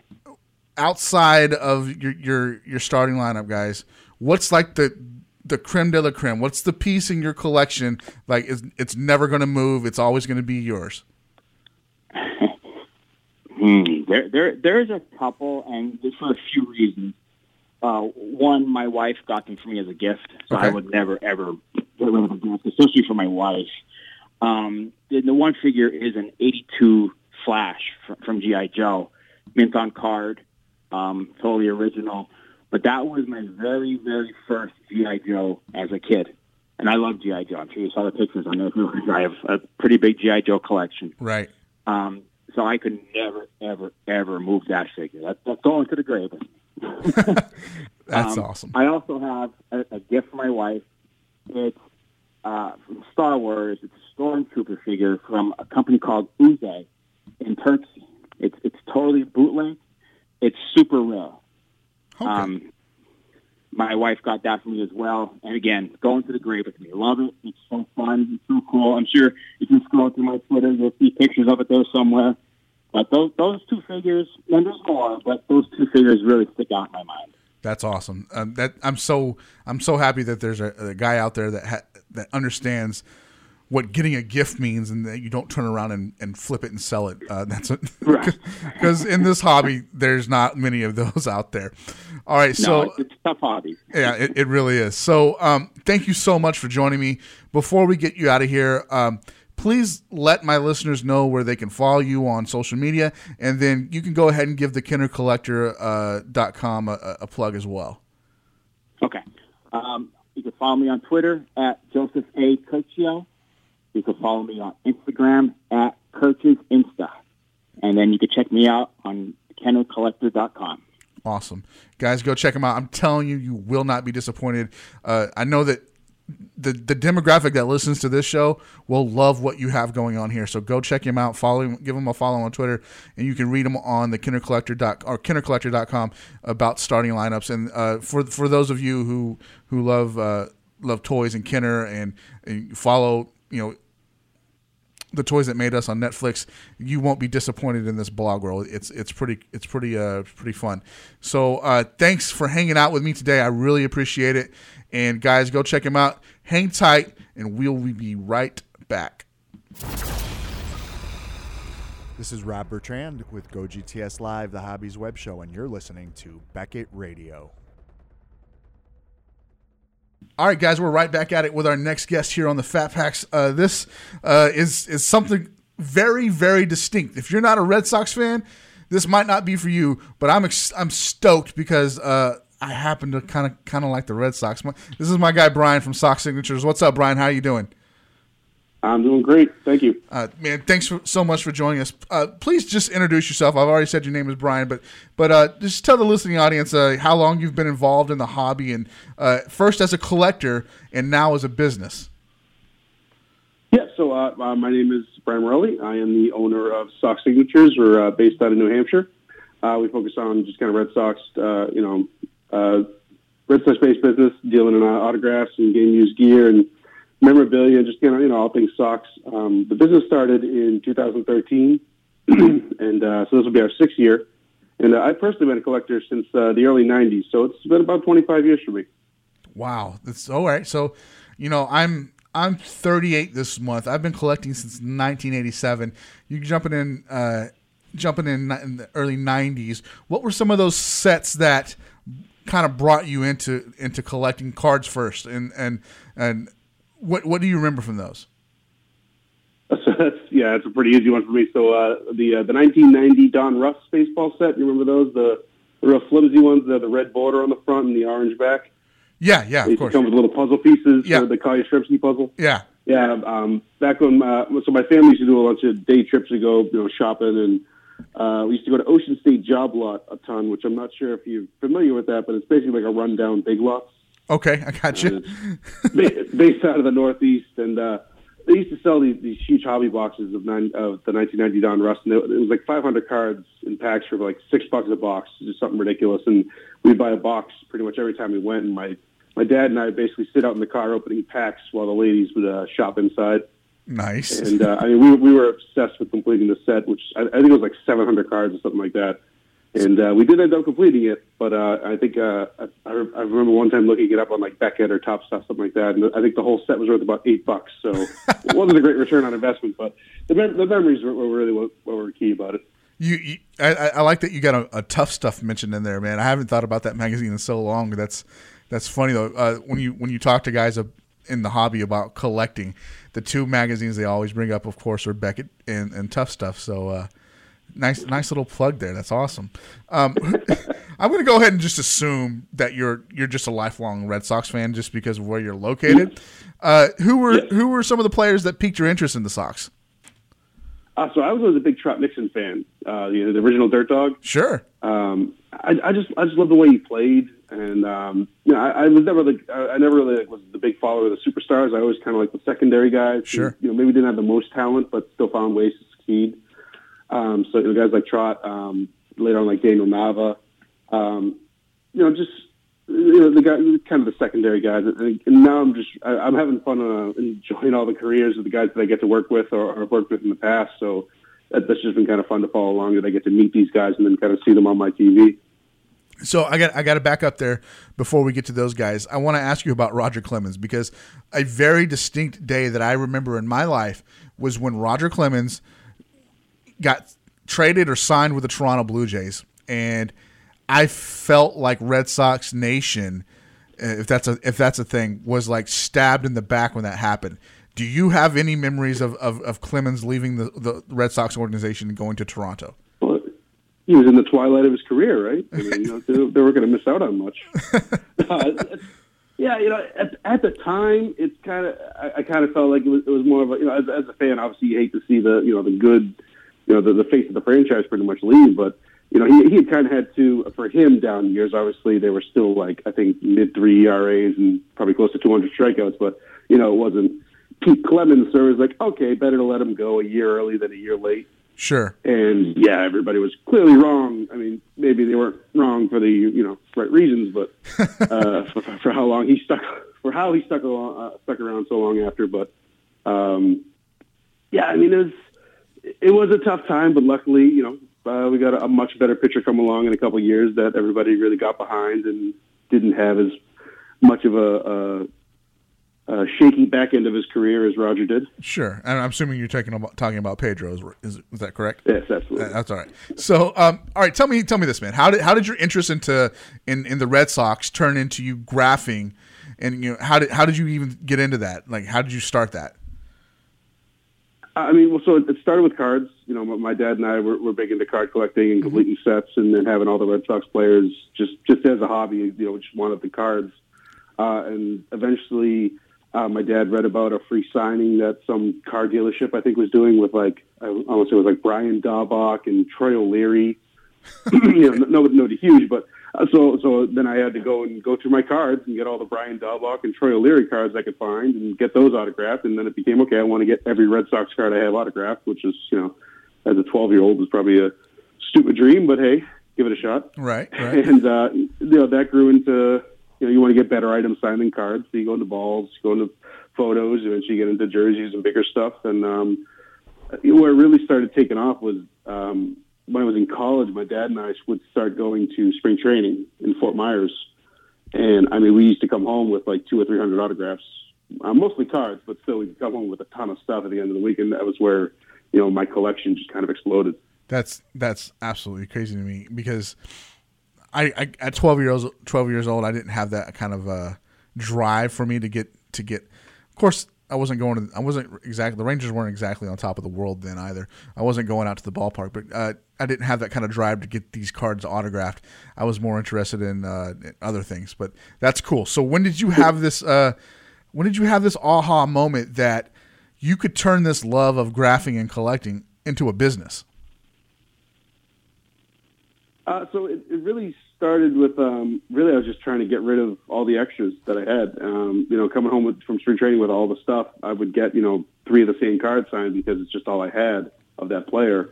Outside of your your your starting lineup, guys, what's like the the creme de la creme? What's the piece in your collection like? It's, it's never going to move. It's always going to be yours. *laughs* Hmm. There, there, there's a couple, and just for a few reasons. Uh, one, my wife got them for me as a gift, so I would never ever get rid of a gift, especially for my wife. Um, the, the one figure is an '82 Flash from, from GI Joe, mint on card, um, totally original. But that was my very, very first GI Joe as a kid, and I love GI Joe. I'm sure you saw the pictures. I know I have a pretty big GI Joe collection. Right. Um, so I could never, ever, ever move that figure. That, that's going to the grave. *laughs* That's Um, awesome. I also have a, a gift for my wife. It's uh, from Star Wars. It's a stormtrooper figure from a company called Uzay in Turkey. It's it's totally bootleg. It's super real. Okay. Um, my wife got that for me as well. And again, going to the grave with me. Love it. It's so fun. It's so cool. I'm sure if you scroll through my Twitter, you'll see pictures of it there somewhere. But those those two figures, and there's more, but those two figures really stick out in my mind. That's awesome. Um, that I'm so I'm so happy that there's a, a guy out there that ha- that understands what getting a gift means, and that you don't turn around and, and flip it and sell it. Uh, *laughs* that's Right. because in this hobby, there's not many of those out there. All right, No, so it's, a tough hobby. yeah, it, it really is. So, um, thank you so much for joining me. Before we get you out of here, um, please let my listeners know where they can follow you on social media, and then you can go ahead and give the KennerCollector.com uh, a, a plug as well. Okay. Um, you can follow me on Twitter at Joseph A. Curcio. You can follow me on Instagram at Kirch's Insta. And then you can check me out on KennerCollector.com. Awesome. Guys, go check them out. I'm telling you, you will not be disappointed. Uh, I know that the the demographic that listens to this show will love what you have going on here. So go check him out. Follow him, give him a follow on Twitter, and you can read him on the kennercollector dot or kennercollector.com about starting lineups. And uh, for for those of you who who love uh, love toys and Kenner and, and follow you know the toys that made us on Netflix, you won't be disappointed in this blog world. It's it's pretty it's pretty uh pretty fun. So uh, thanks for hanging out with me today. I really appreciate it. And guys, go check him out. Hang tight, and we'll be right back. This is Rob Bertrand with Go GTS Live, the Hobbies web show, and you're listening to Beckett Radio. All right, guys, we're right back at it with our next guest here on the Fat Packs. Uh, this uh, is is something very, very distinct. If you're not a Red Sox fan, this might not be for you. But I'm ex- I'm stoked because uh, I happen to kind of kind of like the Red Sox. This is my guy Brian from Sox Signatures. What's up, Brian? How are you doing? I'm doing great. Thank you. Uh, man, thanks for, so much for joining us. Uh, please just introduce yourself. I've already said your name is Brian, but but uh, just tell the listening audience uh, how long you've been involved in the hobby, and uh, first as a collector and now as a business. Yeah, so uh, my name is Brian Morelli. I am the owner of Sox Signatures. We're based out of New Hampshire. we focus on just kind of Red Sox, you know, Red Sox-based business, dealing in autographs and game used gear and memorabilia, just you know, you know all things socks. Um, the business started in 2013, *clears throat* and uh, so this will be our sixth year. And uh, I've personally been a collector since uh, the early 90s, so it's been about 25 years for me. Wow, that's all right. So, you know, I'm I'm 38 this month. I've been collecting since 1987. You jumping in, uh, jumping in in the early 90s. What were some of those sets that kind of brought you into into collecting cards first, and and and what what do you remember from those? So that's *laughs* yeah, it's a pretty easy one for me. So uh, the uh, the 1990 Donruss baseball set, you remember those? The, the real flimsy ones, the, the red border on the front and the orange back. Yeah, yeah, they of course. Come with little puzzle pieces. Yeah, the Carl Yastrzemski puzzle. Yeah, yeah. Um, back when uh, so my family used to do a bunch of day trips to go, you know, shopping, and uh, we used to go to Ocean State Job Lot a ton, which I'm not sure if you're familiar with that, but it's basically like a rundown big lots. Okay, I got you. based out of the Northeast, and uh, they used to sell these, these huge hobby boxes of, nine, of the 1990 Donruss, and it, it was like 500 cards in packs for like six bucks a box, just something ridiculous. And we'd buy a box pretty much every time we went, and my my dad and I basically sit out in the car opening packs while the ladies would uh, shop inside. Nice. And uh, I mean, we we were obsessed with completing the set, which I, I think it was like 700 cards or something like that and uh, we did end up completing it. But uh, I think uh, I, I remember one time looking it up on like Beckett or Tuff Stuff, something like that, and I think the whole set was worth about eight bucks. So *laughs* it wasn't a great return on investment, but the, mem- the memories were, were really what, what, were key about it. You, you I, I, like that you got a, a, Tuff Stuff mentioned in there, man. I haven't thought about that magazine in so long. That's that's funny though. Uh, when you when you talk to guys in the hobby about collecting, the two magazines they always bring up, of course, are Beckett and, and Tuff Stuff. So uh, Nice, nice little plug there. That's awesome. Um, *laughs* I'm going to go ahead and just assume that you're you're just a lifelong Red Sox fan, just because of where you're located. Uh, who were yeah. who were some of the players that piqued your interest in the Sox? Uh, so I was always a big Trot Nixon fan. Uh, you know, the original Dirt Dog. Sure. Um, I, I, just I just love the way he played, and um, you know, I, I, was never the I never really like, was the big follower of the superstars. I always kind of like the secondary guys. Sure. Who, you know, maybe didn't have the most talent, but still found ways to succeed. Um, so you know, guys like Trot, um, later on like Daniel Nava, um, you know, just you know the guy, kind of the secondary guys. And, and now I'm just I, I'm having fun uh, enjoying all the careers of the guys that I get to work with or, or worked with in the past. So that, that's just been kind of fun to follow along. That I get to meet these guys and then kind of see them on my TV. So I got I got to back up there before we get to those guys. I want to ask you about Roger Clemens because a very distinct day that I remember in my life was when Roger Clemens got traded or signed with the Toronto Blue Jays, and I felt like Red Sox Nation, if that's a if that's a thing, was like stabbed in the back when that happened. Do you have any memories of, of, of Clemens leaving the, the Red Sox organization and going to Toronto? Well, he was in the twilight of his career, right? I mean, you know, *laughs* they, they were going to miss out on much. *laughs* uh, yeah, you know, at, at the time, it's kind of I, I kind of felt like it was, it was more of a you know, as, as a fan, obviously you hate to see the you know the good, you know, the, the face of the franchise pretty much leave, but you know, he, he had kind of had to, for him, down years. Obviously, they were still like, I think, mid three ERAs and probably close to 200 strikeouts, but, you know, it wasn't Pete Clemens. So it was like, okay, better to let him go a year early than a year late. Sure. And yeah, everybody was clearly wrong. I mean, maybe they weren't wrong for the, you know, right reasons, but *laughs* uh, for, for how long he stuck, for how he stuck, along, uh, stuck around so long after. But um, yeah, I mean, it was, it was a tough time, but luckily, you know, uh, we got a, a, much better pitcher come along in a couple of years that everybody really got behind and didn't have as much of a, a, a shaky back end of his career as Roger did. Sure, and I'm assuming you're talking about talking about Pedro. Is, is, is that correct? Yes, absolutely. That's all right. So, um, all right, tell me tell me this, man. How did how did your interest into in, in the Red Sox turn into you graphing, and you know how did how did you even get into that? Like, how did you start that? I mean, well, so it started with cards. You know, my dad and I were, were big into card collecting and mm-hmm. completing sets, and then having all the Red Sox players just just as a hobby. You know, just wanted the cards, uh, and eventually, uh, my dad read about a free signing that some car dealership I think was doing with like I want to say it was like Brian Daubach and Troy O'Leary. *laughs* *clears throat* you know, no, nobody huge, but so so then I had to go and go through my cards and get all the Brian Daubach and Troy O'Leary cards I could find and get those autographed. And then it became okay. I want to get every Red Sox card I have autographed, which is you know, as a 12 year old, was probably a stupid dream, but hey, give it a shot. Right. *laughs* right. And uh, you know that grew into you know you want to get better items signed than cards. So you go into balls, you go into photos, eventually you get into jerseys and bigger stuff. And um, where it really started taking off was. Um, when I was in college, my dad and I would start going to spring training in Fort Myers, and I mean, we used to come home with like two or three hundred autographs, uh, mostly cards, but still, we'd come home with a ton of stuff at the end of the week, and that was where you know my collection just kind of exploded. That's that's absolutely crazy to me because I, I at twelve years twelve years old, I didn't have that kind of uh, drive for me to get to get. Of course, I wasn't going to. I wasn't exactly. The Rangers weren't exactly on top of the world then either. I wasn't going out to the ballpark, but uh, I didn't have that kind of drive to get these cards autographed. I was more interested in, uh, in other things. But that's cool. So when did you have this? Uh, when did you have this aha moment that you could turn this love of graphing and collecting into a business? Uh, so it, it really started with um, really I was just trying to get rid of all the extras that I had. Um, you know, coming home with, from spring training with all the stuff, I would get you know three of the same cards signed because it's just all I had of that player,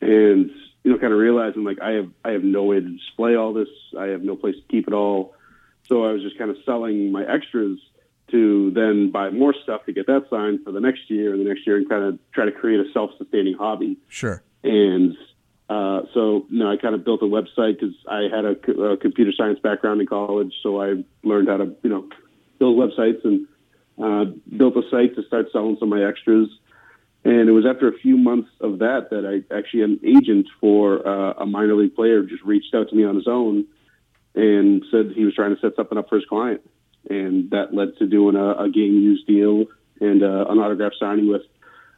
and you know, kind of realizing like I have I have no way to display all this. I have no place to keep it all, so I was just kind of selling my extras to then buy more stuff to get that signed for the next year and the next year and kind of try to create a self-sustaining hobby. Sure. And uh, so, you know, I kind of built a website because I had a, a, computer science background in college. So I learned how to, you know, build websites and uh, built a site to start selling some of my extras. And it was after a few months of that that I actually an agent for uh, a minor league player just reached out to me on his own and said he was trying to set something up for his client. And that led to doing a, a game use deal and uh, an autograph signing with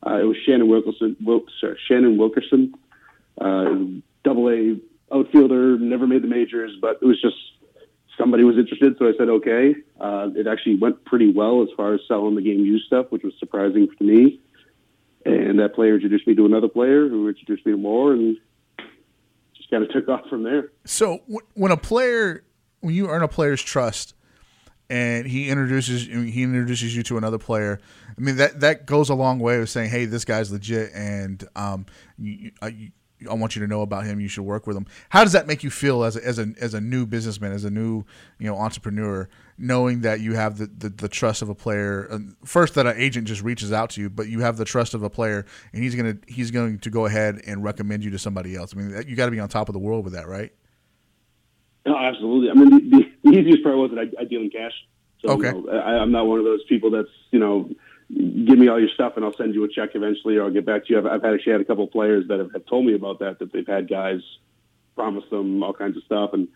uh, it was Shannon Wilkerson. Wil- sorry, Shannon Wilkerson uh, double A outfielder, never made the majors, but it was just somebody was interested, so I said okay. Uh, it actually went pretty well as far as selling the game used stuff, which was surprising to me. And that player introduced me to another player who introduced me to more, and just kind of took off from there. So when a player, when you earn a player's trust, and he introduces he introduces you to another player. I mean that that goes a long way of saying, "Hey, this guy's legit," and um, you, you, I want you to know about him. You should work with him. How does that make you feel as a, as a as a new businessman, as a new you know entrepreneur, knowing that you have the, the, the trust of a player? First, that an agent just reaches out to you, but you have the trust of a player, and he's gonna he's going to go ahead and recommend you to somebody else. I mean, you got to be on top of the world with that, right? No, absolutely. I mean, the, the easiest part was that I, I deal in cash. So, okay. You know, I, I'm not one of those people that's you know give me all your stuff and I'll send you a check eventually or I'll get back to you. I've, I've actually had a couple of players that have, have told me about that, that they've had guys promise them all kinds of stuff. And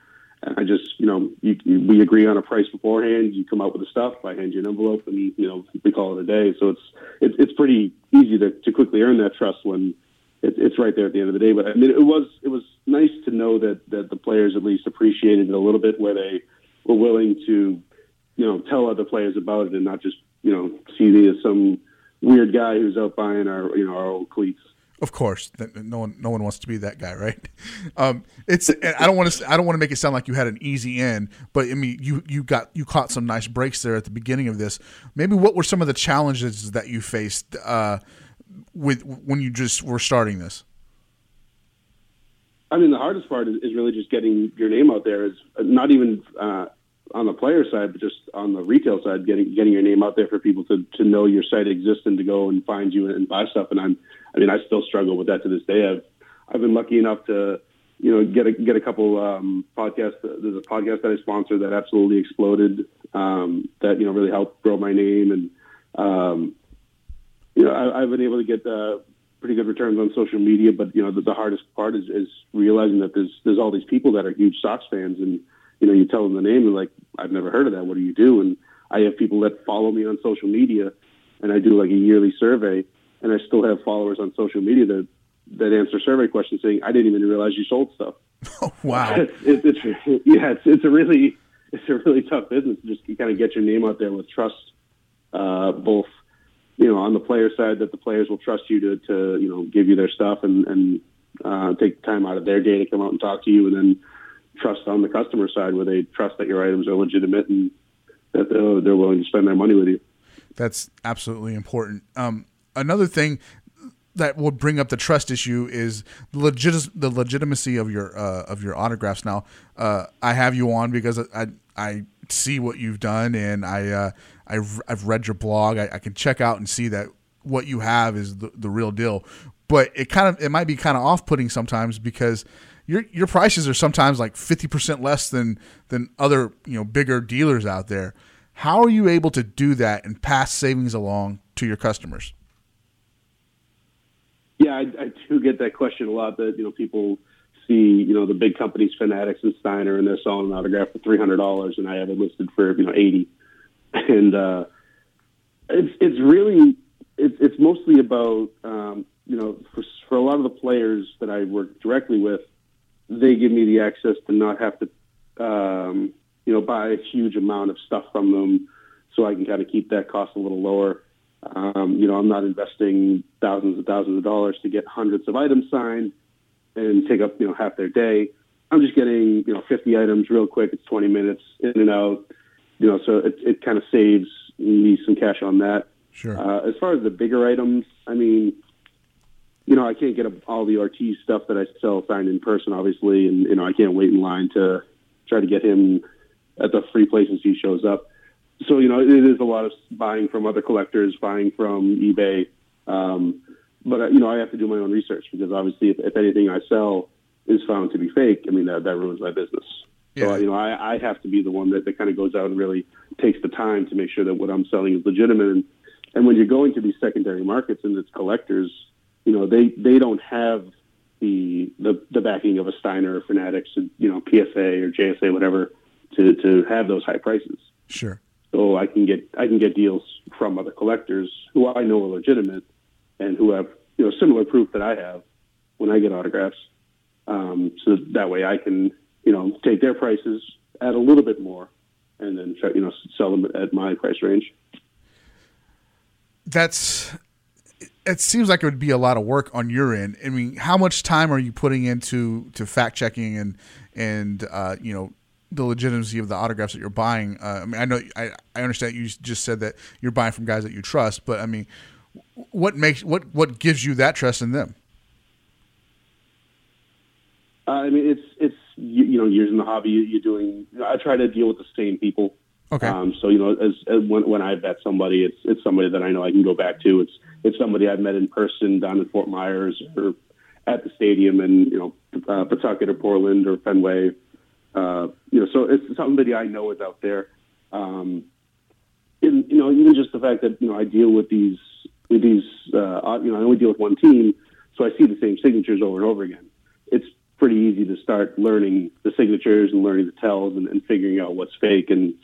I just, you know, you, you, we agree on a price beforehand. You come out with the stuff. I hand you an envelope, and you know, we call it a day. So it's it's it's pretty easy to, to quickly earn that trust when it, it's right there at the end of the day. But I mean, it was it was nice to know that that the players at least appreciated it a little bit, where they were willing to, you know, tell other players about it and not just you know see me as some weird guy who's out buying our you know our old cleats. Of course, no one no one wants to be that guy, right? *laughs* Um, it's I don't want to I don't want to make it sound like you had an easy end, but I mean you you got you caught some nice breaks there at the beginning of this. Maybe what were some of the challenges that you faced uh, with when you just were starting this? I mean, the hardest part is, is really just getting your name out there. Is not even uh, on the player side, but just on the retail side, getting getting your name out there for people to to know your site exists and to go and find you and buy stuff. And I'm, I mean, I still struggle with that to this day. I've I've been lucky enough to, you know, get a get a couple um, podcasts. There's a podcast that I sponsor that absolutely exploded. Um, that you know really helped grow my name, and um, you know I, I've been able to get uh, pretty good returns on social media. But you know the, the hardest part is, is realizing that there's there's all these people that are huge Sox fans and you know, you tell them the name, and they're like, I've never heard of that. What do you do? And I have people that follow me on social media, and I do like a yearly survey, and I still have followers on social media that that answer survey questions saying, "I didn't even realize you sold stuff." *laughs* Oh, wow! it's, *laughs* it's, it's, yeah, it's, it's a really it's a really tough business. Just to kind of get your name out there with trust, uh, both you know on the player side that the players will trust you to to you know give you their stuff and and uh, take time out of their day to come out and talk to you, and then trust on the customer side where they trust that your items are legitimate and that they're, willing to spend their money with you. That's absolutely important. Um, another thing that will bring up the trust issue is the, legit- the legitimacy of your uh, of your autographs. Now, uh, I have you on because I I see what you've done and I uh, I've, I've read your blog. I, I, can check out and see that what you have is the, the real deal. But it kind of it might be kind of off putting sometimes because your your prices are sometimes like 50% less than than other, you know, bigger dealers out there. How are you able to do that and pass savings along to your customers? Yeah, I, I do get that question a lot. That you know, people see you know the big companies, Fanatics and Steiner, and they're selling an autograph for three hundred dollars, and I have it listed for you know eighty. *laughs* And uh, it's it's really it's it's mostly about um, you know for for a lot of the players that I work directly with, they give me the access to not have to, um, you know, buy a huge amount of stuff from them, so I can kind of keep that cost a little lower. Um, you know, I'm not investing thousands and thousands of dollars to get hundreds of items signed and take up you know half their day. I'm just getting you know 50 items real quick. It's 20 minutes in and out. You know, so it it kind of saves me some cash on that. Sure. Uh, as far as the bigger items, I mean, you know, I can't get all the Ortiz stuff that I sell signed in person, obviously, and you know, I can't wait in line to try to get him at the free places he shows up. So you know, it is a lot of buying from other collectors, buying from eBay. Um, but uh, you know, I have to do my own research because obviously, if, if anything I sell is found to be fake, I mean that that ruins my business. Yeah. So you know, I, I have to be the one that, that kind of goes out and really takes the time to make sure that what I'm selling is legitimate. And, and when you're going to these secondary markets and it's collectors, you know, they they don't have the the, the backing of a Steiner or Fanatics, or, you know, PSA or JSA, whatever, to to have those high prices. Sure. So I can get I can get deals from other collectors who I know are legitimate and who have you know similar proof that I have when I get autographs. Um, so that way I can you know take their prices add a little bit more and then try, you know sell them at my price range. That's it seems like it would be a lot of work on your end. I mean, how much time are you putting into to fact checking and and uh, you know the legitimacy of the autographs that you're buying? Uh, I mean, I know I, I understand you just said that you're buying from guys that you trust, but I mean, what makes what what gives you that trust in them? Uh, I mean, it's it's you, you, know years in the hobby. You, are doing. I try to deal with the same people. Okay. Um, so you know, as, as when when I vet somebody, it's it's somebody that I know I can go back to. It's it's somebody I've met in person down in Fort Myers or at the stadium in you know uh, Pawtucket or Portland or Fenway. Uh, you know, so it's somebody I know is out there. Um, and you know, even just the fact that you know I deal with these with these uh, you know I only deal with one team, so I see the same signatures over and over again. It's pretty easy to start learning the signatures and learning the tells and, and figuring out what's fake and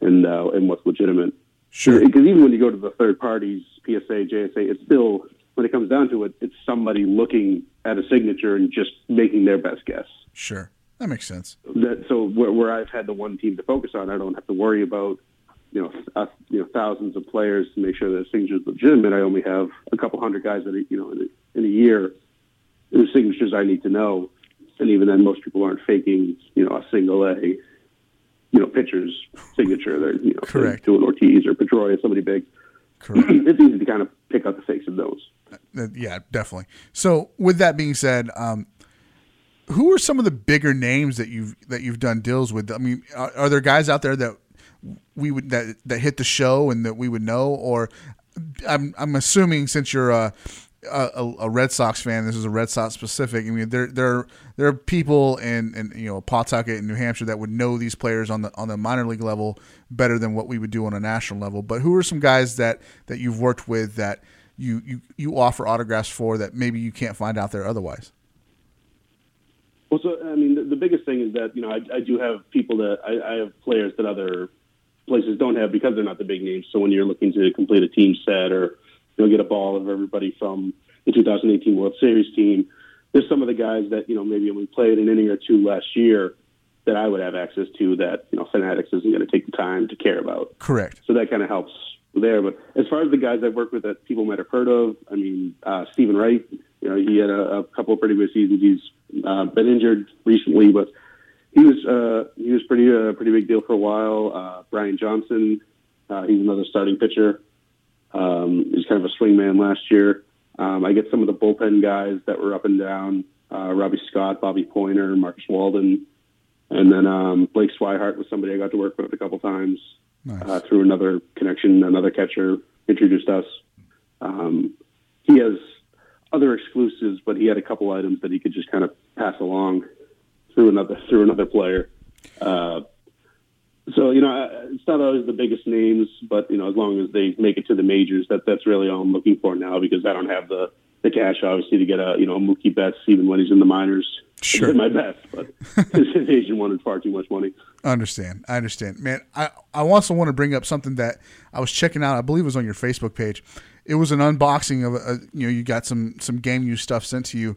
and uh, and what's legitimate. Sure. Because even when you go to the third parties, PSA, JSA, it's still when it comes down to it, it's somebody looking at a signature and just making their best guess. Sure. That makes sense. That, so where, where I've had the one team to focus on, I don't have to worry about you know uh, you know thousands of players to make sure that a signature is legitimate. I only have a couple hundred guys that are, you know in a, in a year whose signatures I need to know, and even then, most people aren't faking you know a single A you know pitcher's signature. They're you know Correct. doing Ortiz or Pedroia, somebody big. Correct. *clears throat* it's easy to kind of pick out the fakes of those. Uh, yeah, definitely. So, with that being said, um, who are some of the bigger names that you've that you've done deals with? I mean, are, are there guys out there that we would that that hit the show and that we would know, or I'm I'm assuming since you're a a, a Red Sox fan, this is a Red Sox specific. I mean, there there there are people in, in you know Pawtucket in New Hampshire that would know these players on the on the minor league level better than what we would do on a national level. But who are some guys that that you've worked with that you you, you offer autographs for that maybe you can't find out there otherwise? Well, so I mean, the, the biggest thing is that you know I, I do have people that I, I have players that other places don't have because they're not the big names. So when you're looking to complete a team set or you know get a ball of everybody from the 2018 World Series team, there's some of the guys that you know maybe we played an inning or two last year that I would have access to that you know Fanatics isn't going to take the time to care about. Correct. So that kind of helps there. But as far as the guys I've worked with that people might have heard of, I mean, uh, Stephen Wright, you know, he had a, a couple of pretty good seasons. He's uh, been injured recently, but he was uh, he was pretty uh, pretty big deal for a while. Uh, Brian Johnson, uh, he's another starting pitcher. Um, he's kind of a swingman last year. Um, I get some of the bullpen guys that were up and down. Uh, Robby Scott, Bobby Poyner, Marcus Walden, and then um, Blake Swihart was somebody I got to work with a couple times Nice. uh, through another connection. Another catcher introduced us. Um, he has other exclusives, but he had a couple items that he could just kind of pass along through another through another player. Uh, so you know, it's not always the biggest names, but you know, as long as they make it to the majors, that that's really all I'm looking for now because I don't have the the cash obviously to get a you know Mookie Betts even when he's in the minors. Sure. I did my best, but his, agent wanted far too much money. I understand. I understand, man. I I also want to bring up something that I was checking out. I believe it was on your Facebook page. It was an unboxing of a, you know you got some some game use stuff sent to you,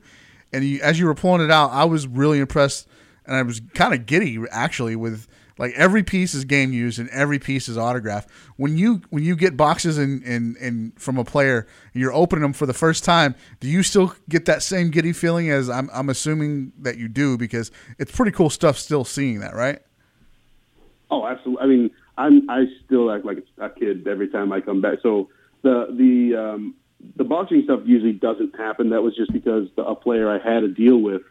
and you, as you were pulling it out, I was really impressed, and I was kind of giddy actually with like every piece is game used and every piece is autograph. When you when you get boxes and and and from a player and you're opening them for the first time, do you still get that same giddy feeling as I'm I'm assuming that you do because it's pretty cool stuff still seeing that, right? Oh, absolutely. I mean, I'm I still act like a kid every time I come back. So the the um, the boxing stuff usually doesn't happen. That was just because the, a player I had a deal with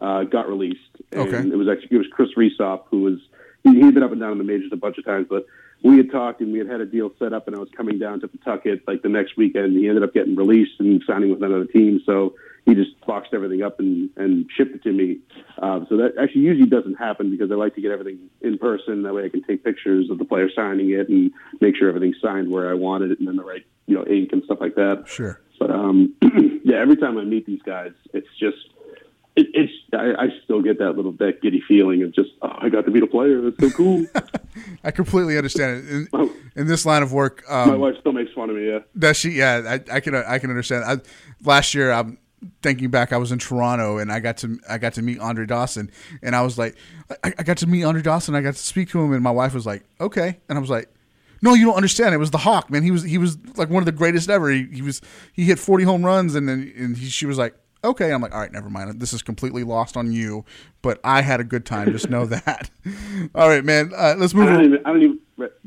uh, got released, and Okay. it was actually it was Chris Resop who was he, he'd been up and down in the majors a bunch of times, but we had talked and we had had a deal set up, and I was coming down to Pawtucket like the next weekend. He ended up getting released and signing with another team, so he just boxed everything up and, and shipped it to me. Um, so that actually usually doesn't happen because I like to get everything in person. That way I can take pictures of the player signing it and make sure everything's signed where I wanted it and then the right you know ink and stuff like that. Sure. But um, *clears throat* yeah, every time I meet these guys, it's just it, it's I, I still get that little that giddy feeling of just oh, I got to meet a player. That's so cool. *laughs* I completely understand it. In, My- in this line of work, My um, wife still makes fun of me. Yeah. does she? Yeah, I, I can. I can understand. I, last year, I'm thinking back. I was in Toronto and I got to I got to meet Andre Dawson, and I was like, I, I got to meet Andre Dawson. I got to speak to him, and my wife was like, okay, and I was like. No, you don't understand. It was the Hawk, man. He was he was like one of the greatest ever. He, he was he hit forty home runs, and then and he, she was like, okay. I'm like, all right, never mind. This is completely lost on you, but I had a good time. Just know *laughs* that. *laughs* all right, man. Uh, let's I move. don't on. even. I don't even.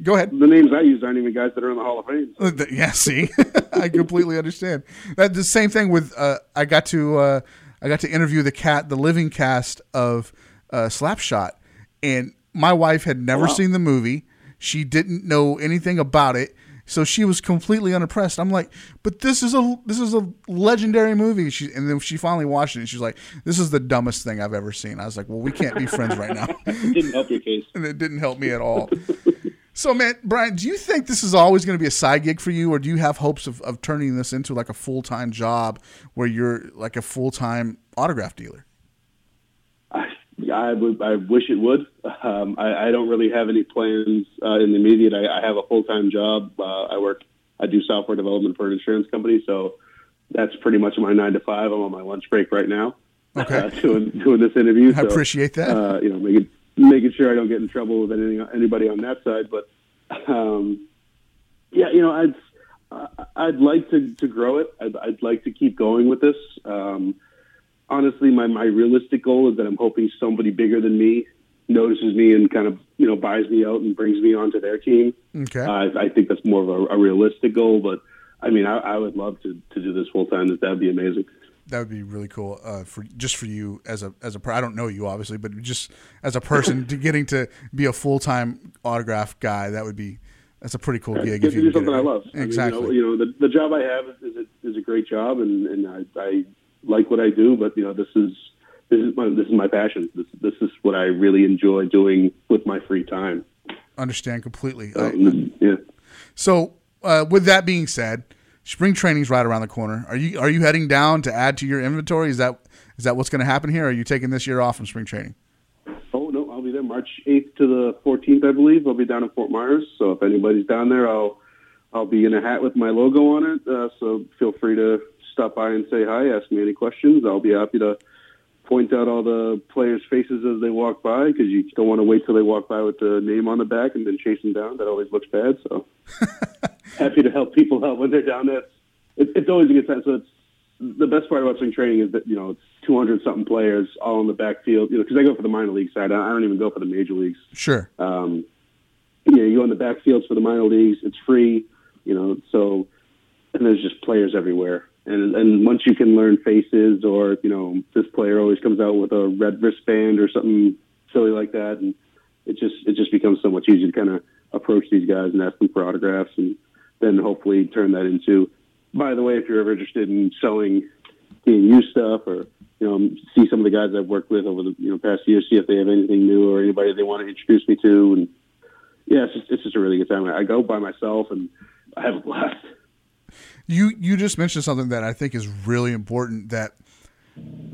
Go ahead. The names I use aren't even guys that are in the Hall of Fame. Uh, th- Yeah, see, *laughs* I completely understand. That the same thing with uh, I got to uh, I got to interview the cat, the living cast of uh, Slapshot, and my wife had never Wow. seen the movie. She didn't know anything about it, so she was completely unimpressed. I'm like, but this is a this is a legendary movie. She and then she finally watched it, and she's like, this is the dumbest thing I've ever seen. I was like, well, we can't be friends right now. *laughs* It didn't help your case. and it didn't help me at all. so, man, Brian, do you think this is always going to be a side gig for you, or do you have hopes of, of turning this into like a full time job where you're like a full time autograph dealer? I would. I wish it would. Um, I, I don't really have any plans uh, in the immediate. I, I have a full time job. Uh, I work. I do software development for an insurance company, so that's pretty much my nine to five. I'm on my lunch break right now. Okay. Uh, doing doing this interview. I so, appreciate that. Uh, you know, making making sure I don't get in trouble with anything, anybody on that side. But um, yeah, you know, I'd I'd like to, to grow it. I'd, I'd like to keep going with this. Um, honestly, my, my realistic goal is that I'm hoping somebody bigger than me notices me and kind of you know buys me out and brings me onto their team. Okay. Uh, I think that's more of a, a realistic goal, but I mean, I, I would love to, to do this full time. That that'd be amazing. that would be really cool uh, for just for you as a as a per- I don't know you obviously, but just as a person *laughs* to getting to be a full time autograph guy, that would be that's a pretty cool gig. Get if to you do something. I love. Exactly. I mean, you know, you know the, the job I have is, is, a, is a great job, and, and I, I like what I do. But you know, this is this is my this is my passion. This this is what I really enjoy doing with my free time. Understand completely. I- Um, yeah. So, uh, with that being said, spring training's right around the corner. Are you are you heading down to add to your inventory? Is that is that what's going to happen here? Or are you taking this year off from spring training? Oh no, I'll be there March eighth to the fourteenth, I believe. I'll be down in Fort Myers. So if anybody's down there, I'll I'll be in a hat with my logo on it. Uh, so feel free to stop by and say hi. Ask me any questions. I'll be happy to point out all the players' faces as they walk by because you don't want to wait till they walk by with the name on the back and then chase them down. That always looks bad. So *laughs* happy to help people out when they're down there. It, it's always a good time. So it's the best part about spring training is that you know it's 200 something players all in the backfield. You know, because I go for the minor league side. I I don't even go for the major leagues. Sure. Um, yeah, you go in the backfields for the minor leagues. It's free. You know, so and there's just players everywhere. And and once you can learn faces, or you know, this player always comes out with a red wristband or something silly like that, and it just it just becomes so much easier to kind of approach these guys and ask them for autographs, and then hopefully turn that into. By the way, if you're ever interested in selling DNU stuff, or you know, see some of the guys I've worked with over the you know past year, see if they have anything new or anybody they want to introduce me to, and yeah, it's just, it's just a really good time. I go by myself and I have a blast. You you just mentioned something that I think is really important that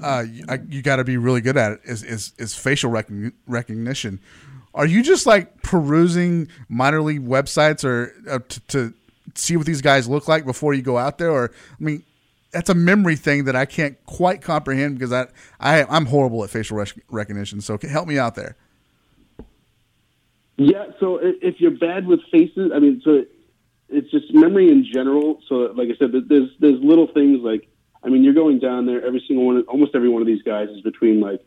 uh, you, you got to be really good at it is is, is facial recogni- recognition. Are you just like perusing minor league websites or uh, to, see what these guys look like before you go out there? Or I mean, that's a memory thing that I can't quite comprehend because I, I I'm horrible at facial rec- recognition. So help me out there. Yeah, so if you're bad with faces, I mean, so it's just memory in general. So, like I said, there's there's little things like, I mean, you're going down there. Every single one, almost every one of these guys is between like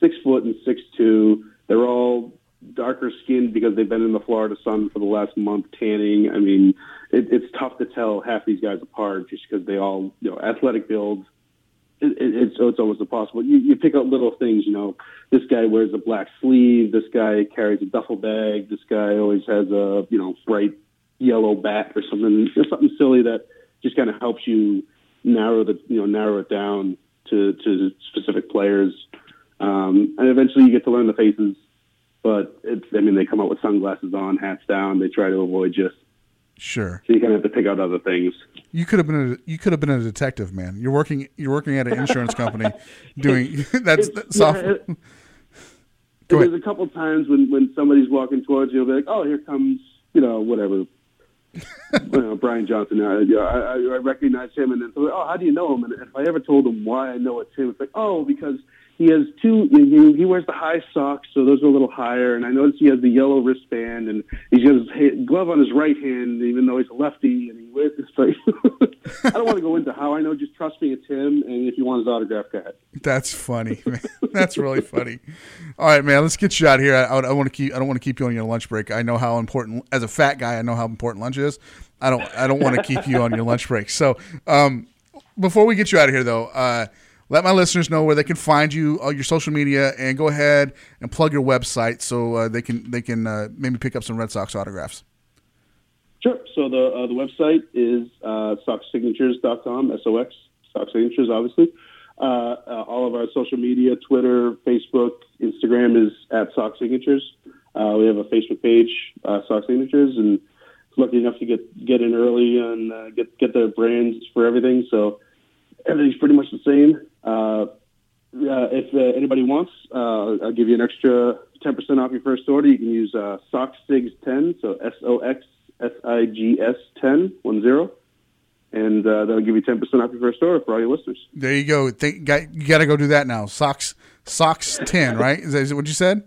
six foot and six two. They're all darker skinned because they've been in the Florida sun for the last month tanning. I mean, it, it's tough to tell half these guys apart just because they all, you know, athletic builds. It, it, it's it's almost impossible. You, you pick out little things, you know. This guy wears a black sleeve. This guy carries a duffel bag. This guy always has a you know bright yellow bat or something. Something silly that just kind of helps you narrow the you know narrow it down to to specific players. Um, and eventually you get to learn the faces. But it's I mean they come out with sunglasses on, hats down. They try to avoid just Sure. So you kind of have to pick out other things. You could have been a you could have been a detective, man. You're working you're working at an insurance company *laughs* doing *laughs* that's, that's Yeah, it- there's a couple times when, when somebody's walking towards you, they'll be like, "Oh, here comes you know whatever, *laughs* know, Brian Johnson." I, yeah, I, I I recognize him, and then so, oh, how do you know him? And if I ever told him why I know it's him, it's like, oh, because he has two. He, wears the high socks, so those are a little higher, and I noticed he has the yellow wristband, and he's got his glove on his right hand, even though he's a lefty, and he wears this. *laughs* I don't want to go into how I know. Just trust me, it's him, and if you want his autograph, go ahead. That's funny, *laughs* man. That's really funny. All right, man. Let's get you out here. I, I want to keep. I don't want to keep you on your lunch break. I know how important, as a fat guy, I know how important lunch is. I don't. I don't want to keep you on your lunch break. So, um, before we get you out of here, though, uh, let my listeners know where they can find you, all your social media, and go ahead and plug your website so uh, they can they can uh, maybe pick up some Red Sox autographs. Sure. So the uh, the website is uh, soxsignatures.com, S-O-X, Sox Signatures, obviously. Uh, uh, all of our social media, Twitter, Facebook, Instagram is at Sox Signatures. Uh, we have a Facebook page, uh, Sox Signatures, and lucky enough to get get in early and uh, get get the brands for everything. So everything's pretty much the same. Uh, uh, if uh, anybody wants, uh, I'll give you an extra 10% off your first order. You can use uh, SoxSigs10, so S O X S I G S 10, one zero. And uh, that'll give you 10% off your first order for all your listeners. There you go. Think, got, you got to go do that now. Socks, socks ten, *laughs* right? Is that, is what you said?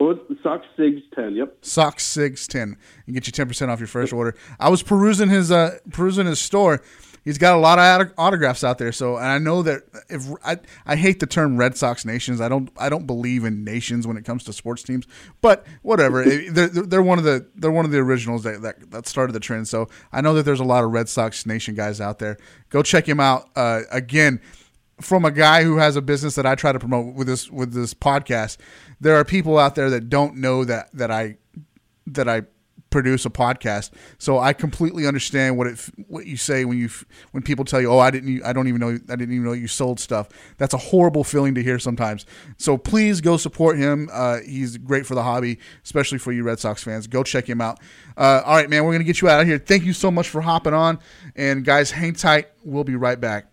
Well, Sox Sigs 10, yep. Socks Sigs ten, and get you ten percent off your first order. I was perusing his uh, perusing his store. He's got a lot of auto- autographs out there. So, and I know that if I, I hate the term Red Sox nations. I don't I don't believe in nations when it comes to sports teams. But whatever, *laughs* they're, they're one of the they're one of the originals that, that that started the trend. So I know that there's a lot of Red Sox nation guys out there. Go check him out. Uh, again, from a guy who has a business that I try to promote with this with this podcast, there are people out there that don't know that that I that I produce a podcast. So I completely understand what it what you say when you when people tell you, "Oh, I didn't I don't even know I didn't even know you sold stuff." That's a horrible feeling to hear sometimes. So please go support him. Uh, he's great for the hobby, especially for you Red Sox fans. Go check him out. Uh, all right, man, we're gonna get you out of here. Thank you so much for hopping on, and guys, hang tight. We'll be right back.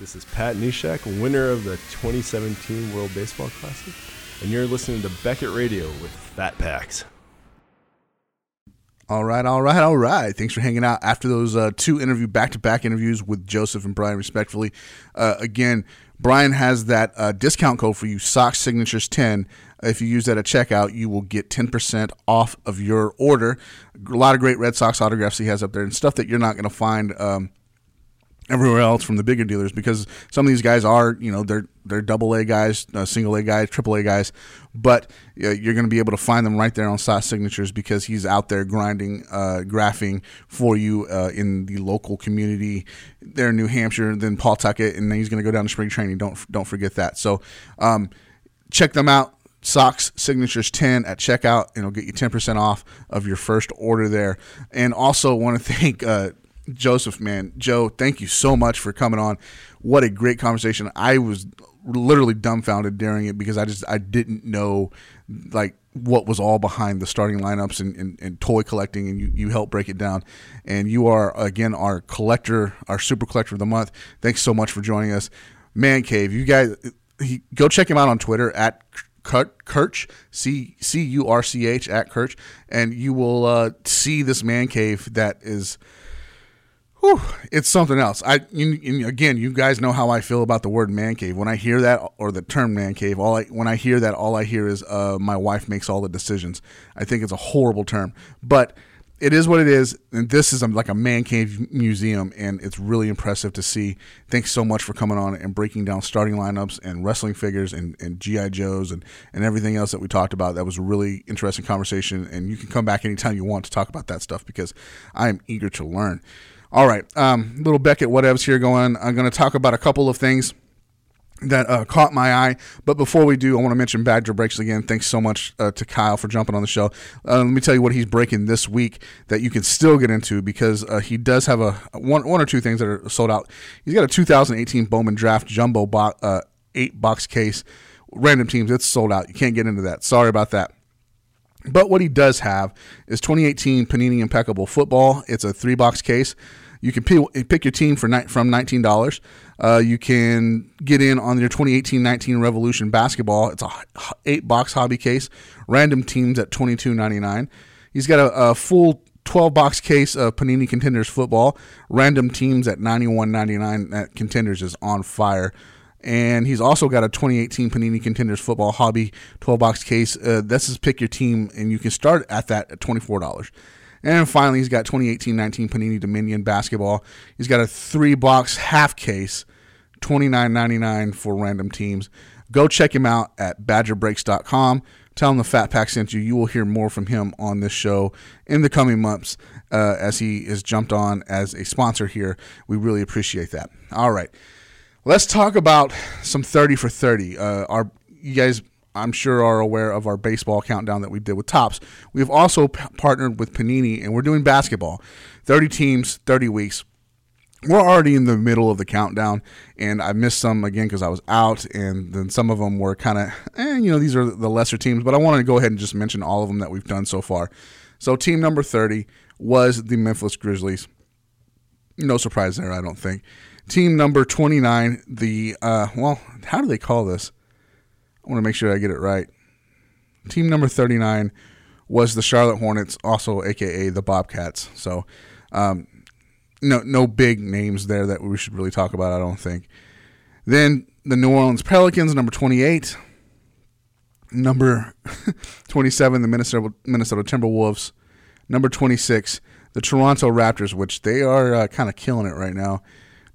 This is Pat Neshek, winner of the 2017 World Baseball Classic, and you're listening to Beckett Radio with Fat Packs. All right, all right, all right. Thanks for hanging out after those uh, two interview back to back interviews with Joseph and Brian, respectfully. Uh, again, Brian has that uh, discount code for you, Sox Signatures 10. If you use that at checkout, you will get 10% off of your order. A lot of great Red Sox autographs he has up there and stuff that you're not going to find. Um, everywhere else from the bigger dealers because some of these guys are you know they're they're double A guys, uh, single A guys, triple A guys, but uh, you're going to be able to find them right there on Sox Signatures because he's out there grinding, uh, graphing for you uh, in the local community there in New Hampshire. Then Pawtucket, and then he's going to go down to spring training. Don't don't forget that. So um, check them out. Sox Signatures 10 at checkout, and it'll get you 10% off of your first order there. And also want to *laughs* thank uh, Joseph, man, Joe, thank you so much for coming on. What a great conversation. I was literally dumbfounded during it because I just I didn't know like what was all behind the starting lineups and, and, and toy collecting and you, you helped break it down and you are again our collector our super collector of the month thanks so much for joining us man cave you guys he, go check him out on twitter at Curch, C C U R C H at Curch, and you will uh, see this man cave that is Whew, it's something else. I you, again, you guys know how I feel about the word man cave. When I hear that or the term man cave, all I when I hear that, all I hear is uh, my wife makes all the decisions. I think it's a horrible term, but it is what it is. And this is a, like a man cave museum, and it's really impressive to see. Thanks so much for coming on and breaking down starting lineups and wrestling figures and, and GI Joes and and everything else that we talked about. That was a really interesting conversation, and you can come back anytime you want to talk about that stuff because I am eager to learn. All right, um, little Beckett whatevs here going. I'm going to talk about a couple of things that uh, caught my eye. But before we do, I want to mention Badger Breaks again. Thanks so much uh, to Kyle for jumping on the show. Uh, let me tell you what he's breaking this week that you can still get into because uh, he does have a one, one or two things that are sold out. He's got a 2018 Bowman Draft Jumbo bo- uh, eight box case. Random teams, it's sold out. You can't get into that. Sorry about that. But what he does have is 2018 Panini Impeccable Football. It's a three box case. You can pick your team for from nineteen dollars. Uh, you can get in on your 2018-19 Revolution basketball. It's a eight box hobby case. Random teams at twenty two ninety nine. He's got a, a full 12 box case of Panini Contenders football. Random teams at 91.99 That Contenders is on fire. And he's also got a 2018 Panini Contenders football hobby 12 box case. Uh, this is pick your team, and you can start at that at $24. And finally, he's got 2018-19 Panini Dominion basketball. He's got a three box half case, $29.99 for random teams. Go check him out at badgerbreaks.com. Tell him the Fat Pack sent you. You will hear more from him on this show in the coming months uh, as he is jumped on as a sponsor here. We really appreciate that. All right. Let's talk about some 30 for 30. Uh, our you guys I'm sure are aware of our baseball countdown that we did with Topps. We've also p- partnered with Panini, and we're doing basketball. 30 teams, 30 weeks. We're already in the middle of the countdown, and I missed some again because I was out, and then some of them were kind of, eh, you know, these are the lesser teams, but I wanted to go ahead and just mention all of them that we've done so far. So, team number 30 was the Memphis Grizzlies. No surprise there, I don't think. Team number 29, the, uh, well, how do they call this? I want to make sure I get it right. Team number 39 was the Charlotte Hornets, also AKA the Bobcats. So, um, no, no big names there that we should really talk about, I don't think. Then the New Orleans Pelicans, number 28. Number *laughs* 27, the Minnesota, Minnesota Timberwolves. Number 26, the Toronto Raptors, which they are uh, kind of killing it right now.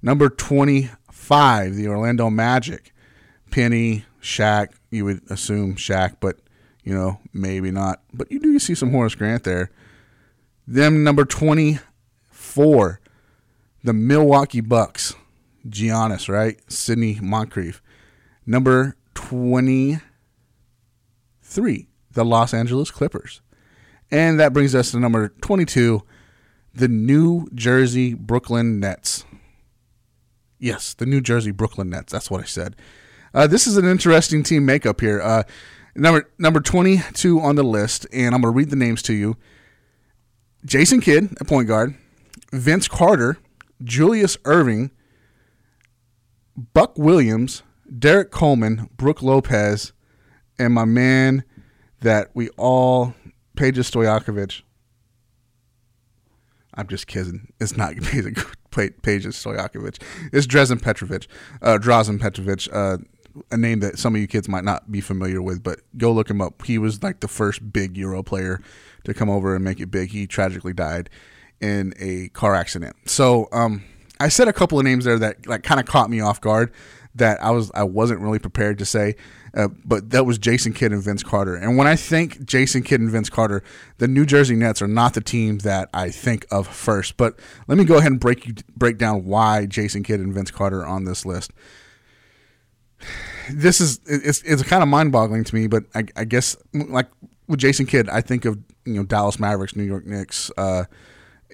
Number 25, the Orlando Magic. Penny, Shaq, you would assume Shaq, but, you know, maybe not. But you do see some Horace Grant there. Them number 24, the Milwaukee Bucks. Giannis, right? Sidney Moncrief. Number 23, the Los Angeles Clippers. And that brings us to number 22, the New Jersey Brooklyn Nets. Yes, the New Jersey Brooklyn Nets. That's what I said. Uh, this is an interesting team makeup here. Uh, number number 22 on the list, and I'm going to read the names to you. Jason Kidd at point guard, Vince Carter, Julius Erving, Buck Williams, Derrick Coleman, Brook Lopez, and my man that we all Peja Stojakovic. I'm just kidding. It's not *laughs* Peja Stojakovic. It's Drazen Petrovic. Uh, Drazen Petrovic, uh, a name that some of you kids might not be familiar with, but go look him up. He was like the first big Euro player to come over and make it big. He tragically died in a car accident. So um, I said a couple of names there that like kind of caught me off guard that I was I wasn't really prepared to say. Uh, but that was Jason Kidd and Vince Carter. And when I think Jason Kidd and Vince Carter, the New Jersey Nets are not the team that I think of first. But let me go ahead and break you break down why Jason Kidd and Vince Carter are on this list. This is it's it's kind of mind boggling to me, but I, I, guess like with Jason Kidd, I think of you know Dallas Mavericks, New York Knicks. Uh,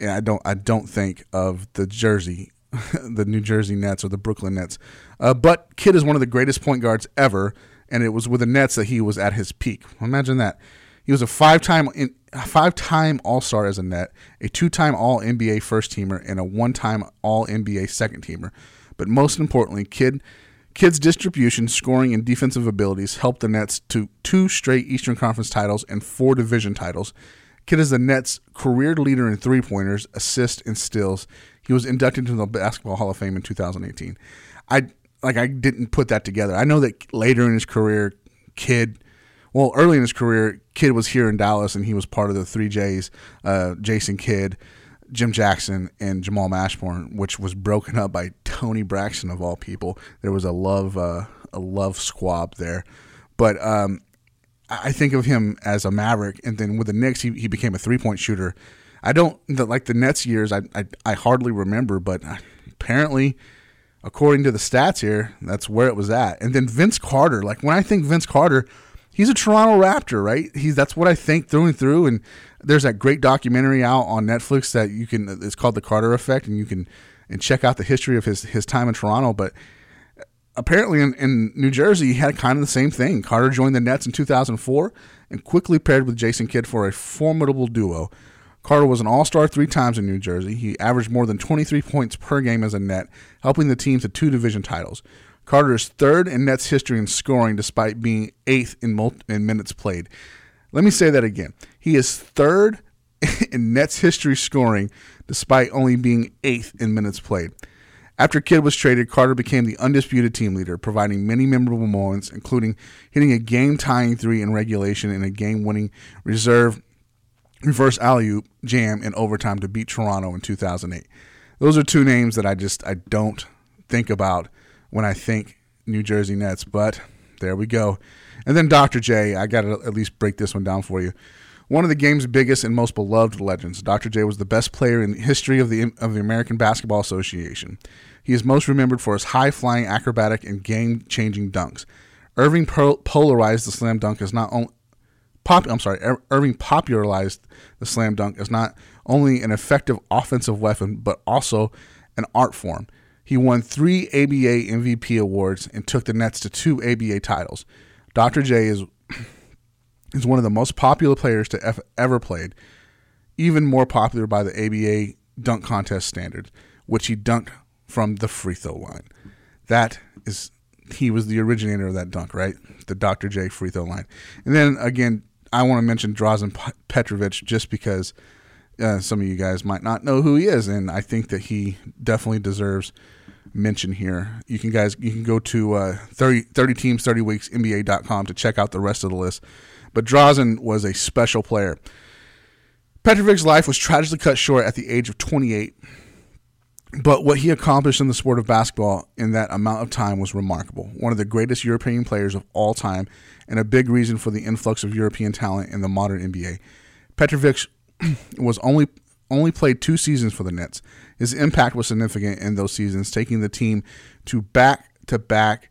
and I don't I don't think of the Jersey, *laughs* the New Jersey Nets or the Brooklyn Nets. Uh, but Kidd is one of the greatest point guards ever and it was with the Nets that he was at his peak. Imagine that. He was a five-time five-time All-Star as a net, a two-time All NBA first teamer, and a one-time All NBA second teamer. But most importantly, Kidd Kidd's distribution, scoring, and defensive abilities helped the Nets to two straight Eastern Conference titles and four division titles. Kidd is the Nets' career leader in three pointers, assists, and steals. He was inducted into the Basketball Hall of Fame in 2018. I like I didn't put that together. I know that later in his career, Kidd, well, early in his career, Kidd was here in Dallas and he was part of the three J's, uh, Jason Kidd, Jim Jackson, and Jamal Mashburn, which was broken up by *laughs* Toni Braxton of all people. There was a love uh, a love squab there, but um, I think of him as a Maverick, and then with the Knicks, he, he became a three point shooter. I don't the, like the Nets years. I, I I hardly remember, but apparently according to the stats here, that's where it was at. And then Vince Carter, like when I think Vince Carter, he's a Toronto Raptor, right? He's that's what I think through and through. And there's that great documentary out on Netflix that you can. It's called The Carter Effect, and you can and check out the history of his his time in Toronto. But apparently in, in New Jersey, he had kind of the same thing. Carter joined the Nets in 2004 and quickly paired with Jason Kidd for a formidable duo. Carter was an all star three times in New Jersey. He averaged more than 23 points per game as a net, helping the team to two division titles. Carter is third in Nets history in scoring despite being eighth in, multi- in minutes played. Let me say that again. He is third *laughs* in Nets history scoring despite only being eighth in minutes played. After Kidd was traded, Carter became the undisputed team leader, providing many memorable moments, including hitting a game tying three in regulation and a game winning reserve reverse alley oop jam in overtime to beat Toronto in 2008. Those are two names that I just I don't think about when I think New Jersey Nets, but there we go. And then Dr. J, I got to at least break this one down for you. One of the game's biggest and most beloved legends, Dr. J was the best player in the history of the of the American Basketball Association. He is most remembered for his high-flying, acrobatic, and game-changing dunks. Erving polarized the slam dunk as not only pop, I'm sorry, Erving popularized the slam dunk as not only an effective offensive weapon, but also an art form. He won three ABA MVP awards and took the Nets to two ABA titles. Dr. J is is one of the most popular players to ever, ever played, even more popular by the ABA dunk contest standard, which he dunked from the free throw line. That is, he was the originator of that dunk, right? The Dr. J free throw line. And then again, I want to mention Drazen Petrovic just because uh, some of you guys might not know who he is, and I think that he definitely deserves mention here. You can guys you can go to uh, 30, 30 teams 30 weeks NBA.com to check out the rest of the list. But Drazen was a special player. Petrovic's life was tragically cut short at the age of 28. But what he accomplished in the sport of basketball in that amount of time was remarkable. One of the greatest European players of all time, and a big reason for the influx of European talent in the modern NBA. Petrovic *clears throat* was only only played two seasons for the Nets. His impact was significant in those seasons, taking the team to back to back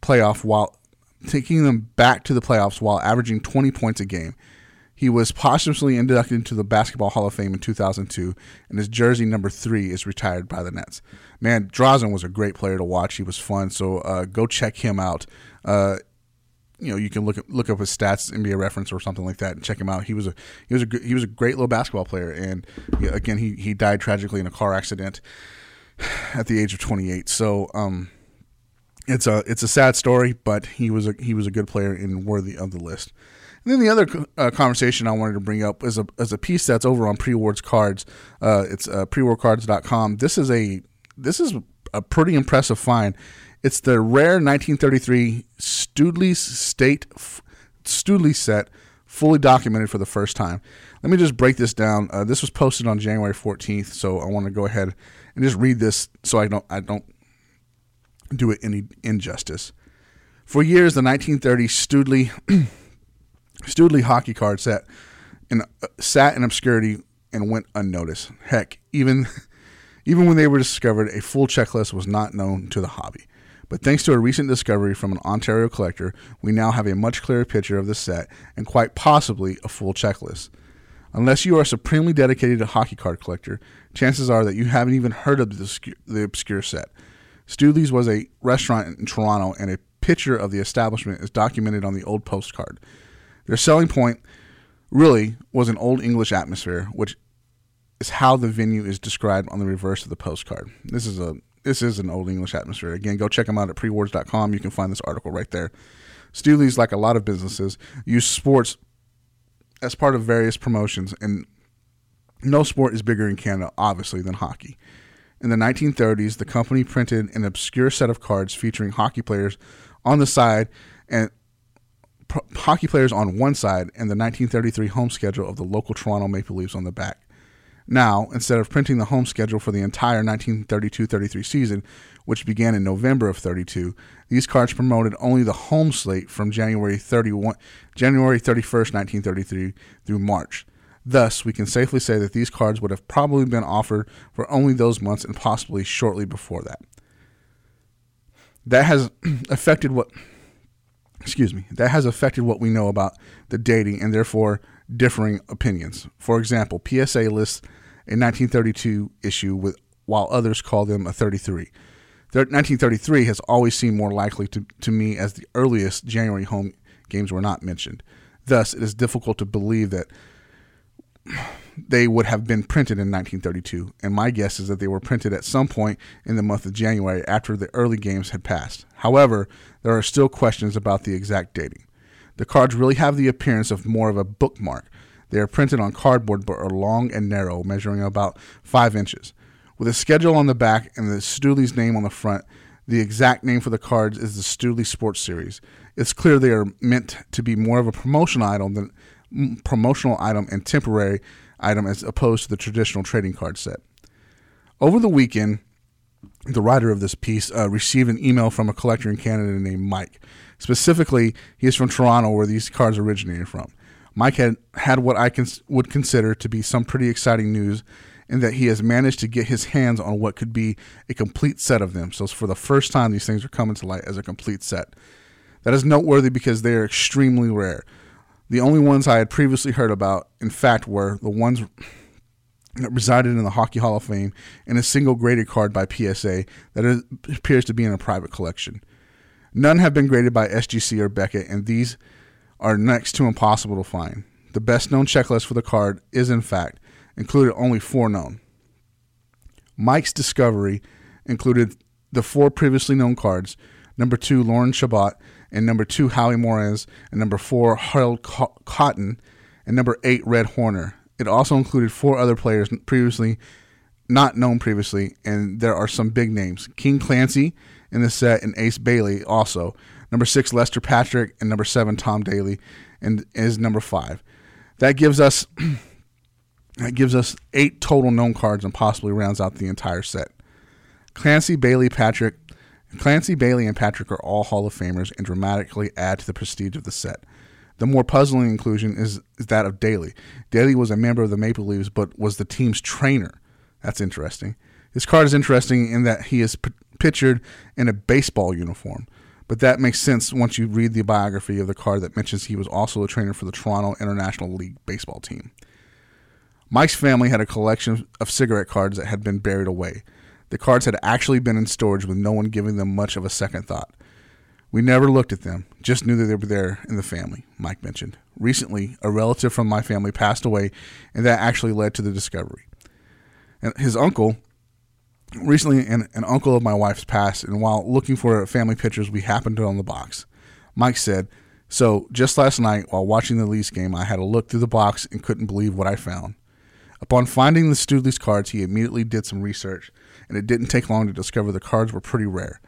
playoff while taking them back to the playoffs while averaging 20 points a game. He was posthumously inducted into the Basketball Hall of Fame in 2002, and his jersey number three is retired by the Nets. Man, Drazen was a great player to watch. He was fun, so uh, go check him out. Uh, you know, you can look at, look up his stats, NBA reference or something like that, and check him out. He was a he was a he was a great little basketball player, and again, he he died tragically in a car accident *sighs* at the age of 28. So, um, it's a it's a sad story, but he was a he was a good player and worthy of the list. And then the other uh, conversation I wanted to bring up is a, is a piece that's over on Pre-War Cards. Uh, it's uh, prewarcards.com. This is a this is a pretty impressive find. It's the rare 1933 Studley's State Studley set, fully documented for the first time. Let me just break this down. Uh, this was posted on January 14th, so I want to go ahead and just read this so I don't I don't do it any injustice. For years, the 1930 Studley *clears throat* Studley hockey card set uh, sat in obscurity and went unnoticed. Heck, even *laughs* even when they were discovered, a full checklist was not known to the hobby. But thanks to a recent discovery from an Ontario collector, we now have a much clearer picture of the set and quite possibly a full checklist. Unless you are supremely dedicated hockey card collector, chances are that you haven't even heard of the obscure, the obscure set. Studley's was a restaurant in Toronto, and a picture of the establishment is documented on the old postcard. Their selling point really was an old English atmosphere, which is how the venue is described on the reverse of the postcard. This is a this is an old English atmosphere. Again, go check them out at prewards.com. You can find this article right there. Studley's, like a lot of businesses, use sports as part of various promotions, and no sport is bigger in Canada, obviously, than hockey. In the 1930s, the company printed an obscure set of cards featuring hockey players on the side and hockey players on one side and the 1933 home schedule of the local Toronto Maple Leafs on the back. Now, instead of printing the home schedule for the entire 1932-33 season, which began in November of 32, these cards promoted only the home slate from January 31 January 31st, 1933 through March. Thus, we can safely say that these cards would have probably been offered for only those months and possibly shortly before that. That has *clears throat* affected what excuse me, that has affected what we know about the dating and therefore differing opinions. For example, PSA lists a 1932 issue with while others call them a 33. 1933 has always seemed more likely to, to me as the earliest January home games were not mentioned. Thus, it is difficult to believe that they would have been printed in 1932, and my guess is that they were printed at some point in the month of January after the early games had passed. However, there are still questions about the exact dating. The cards really have the appearance of more of a bookmark. They are printed on cardboard but are long and narrow, measuring about 5 inches. With a schedule on the back and the Studley's name on the front, the exact name for the cards is the Studley Sports Series. It's clear they are meant to be more of a promotional item than promotional item and temporary item as opposed to the traditional trading card set. Over the weekend, the writer of this piece uh, received an email from a collector in Canada named Mike. Specifically, he is from Toronto, where these cards originated from. Mike had had what I cons- would consider to be some pretty exciting news in that he has managed to get his hands on what could be a complete set of them. So, for the first time, these things are coming to light as a complete set. That is noteworthy because they are extremely rare. The only ones I had previously heard about, in fact, were the ones that resided in the Hockey Hall of Fame and a single graded card by PSA that appears to be in a private collection. None have been graded by SGC or Beckett, and these are next to impossible to find. The best known checklist for the card is, in fact, included only four known. Mike's discovery included the four previously known cards number two, Lorne Chabot, and number two, Howie Morenz, and number four, Harold Cotton, and number eight, Red Horner. It also included four other players previously not known previously, and there are some big names. King Clancy in the set, and Ace Bailey also. Number six, Lester Patrick, and number seven, Tom Daly, and is number five. That gives us *clears throat* that gives us eight total known cards and possibly rounds out the entire set. Clancy, Bailey, Patrick, Clancy, Bailey, and Patrick are all Hall of Famers and dramatically add to the prestige of the set. The more puzzling inclusion is, is that of Daly. Daly was a member of the Maple Leafs, but was the team's trainer. That's interesting. This card is interesting in that he is pictured in a baseball uniform, but that makes sense once you read the biography of the card that mentions he was also a trainer for the Toronto International League baseball team. Mike's family had a collection of cigarette cards that had been buried away. The cards had actually been in storage with no one giving them much of a second thought. We never looked at them, just knew that they were there in the family, Mike mentioned. Recently, a relative from my family passed away, and that actually led to the discovery. And his uncle, recently, an, an uncle of my wife's passed, and while looking for family pictures, we happened on the box. Mike said, So, just last night, while watching the Leafs game, I had a look through the box and couldn't believe what I found. Upon finding the Studley's cards, he immediately did some research, and it didn't take long to discover the cards were pretty rare.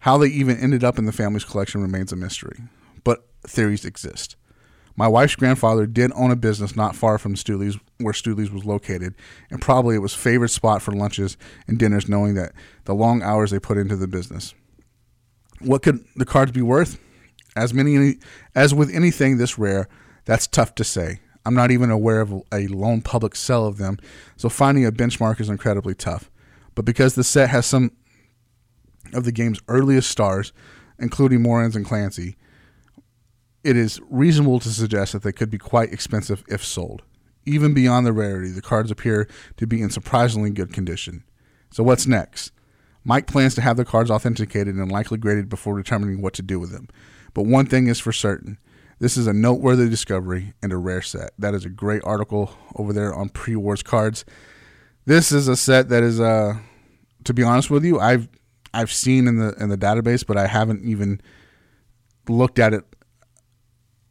How they even ended up in the family's collection remains a mystery, but theories exist. My wife's grandfather did own a business not far from Studley's, where Studley's was located, and probably it was favorite spot for lunches and dinners, knowing that the long hours they put into the business. What could the cards be worth? As many as with anything this rare, that's tough to say. I'm not even aware of a lone public sale of them, so finding a benchmark is incredibly tough. But because the set has some of the game's earliest stars, including Morenz and Clancy, it is reasonable to suggest that they could be quite expensive if sold. Even beyond the rarity, the cards appear to be in surprisingly good condition. So, what's next? Mike plans to have the cards authenticated and likely graded before determining what to do with them. But one thing is for certain this is a noteworthy discovery and a rare set. That is a great article over there on pre wars cards. This is a set that is, uh, to be honest with you, I've I've seen in the in the database, but I haven't even looked at it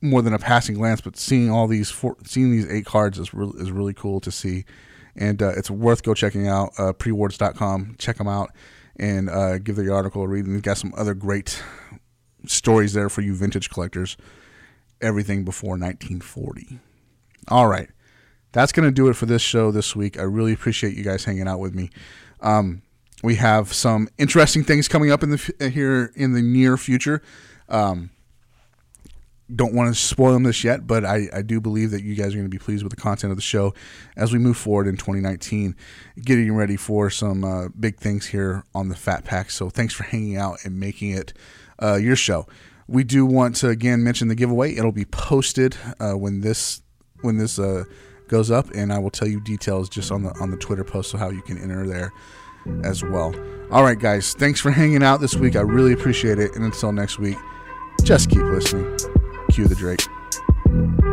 more than a passing glance, but seeing all these four, seeing these eight cards is really, is really cool to see, and uh, it's worth go checking out. Uh, prewards.com, check them out, and uh, give the article a read. And we've got some other great stories there for you vintage collectors. Everything before 1940. All right, that's going to do it for this show this week. I really appreciate you guys hanging out with me. Um, we have some interesting things coming up in the here in the near future. Um, don't want to spoil them this yet, but I, I do believe that you guys are going to be pleased with the content of the show as we move forward in 2019, getting ready for some uh, big things here on the Fat Pack. So thanks for hanging out and making it uh, your show. We do want to again mention the giveaway. It'll be posted uh, when this when this uh, goes up, and I will tell you details just on the on the Twitter post of how you can enter there as well. All right, guys, thanks for hanging out this week. I really appreciate it. And until next week, just keep listening. Cue the Drake.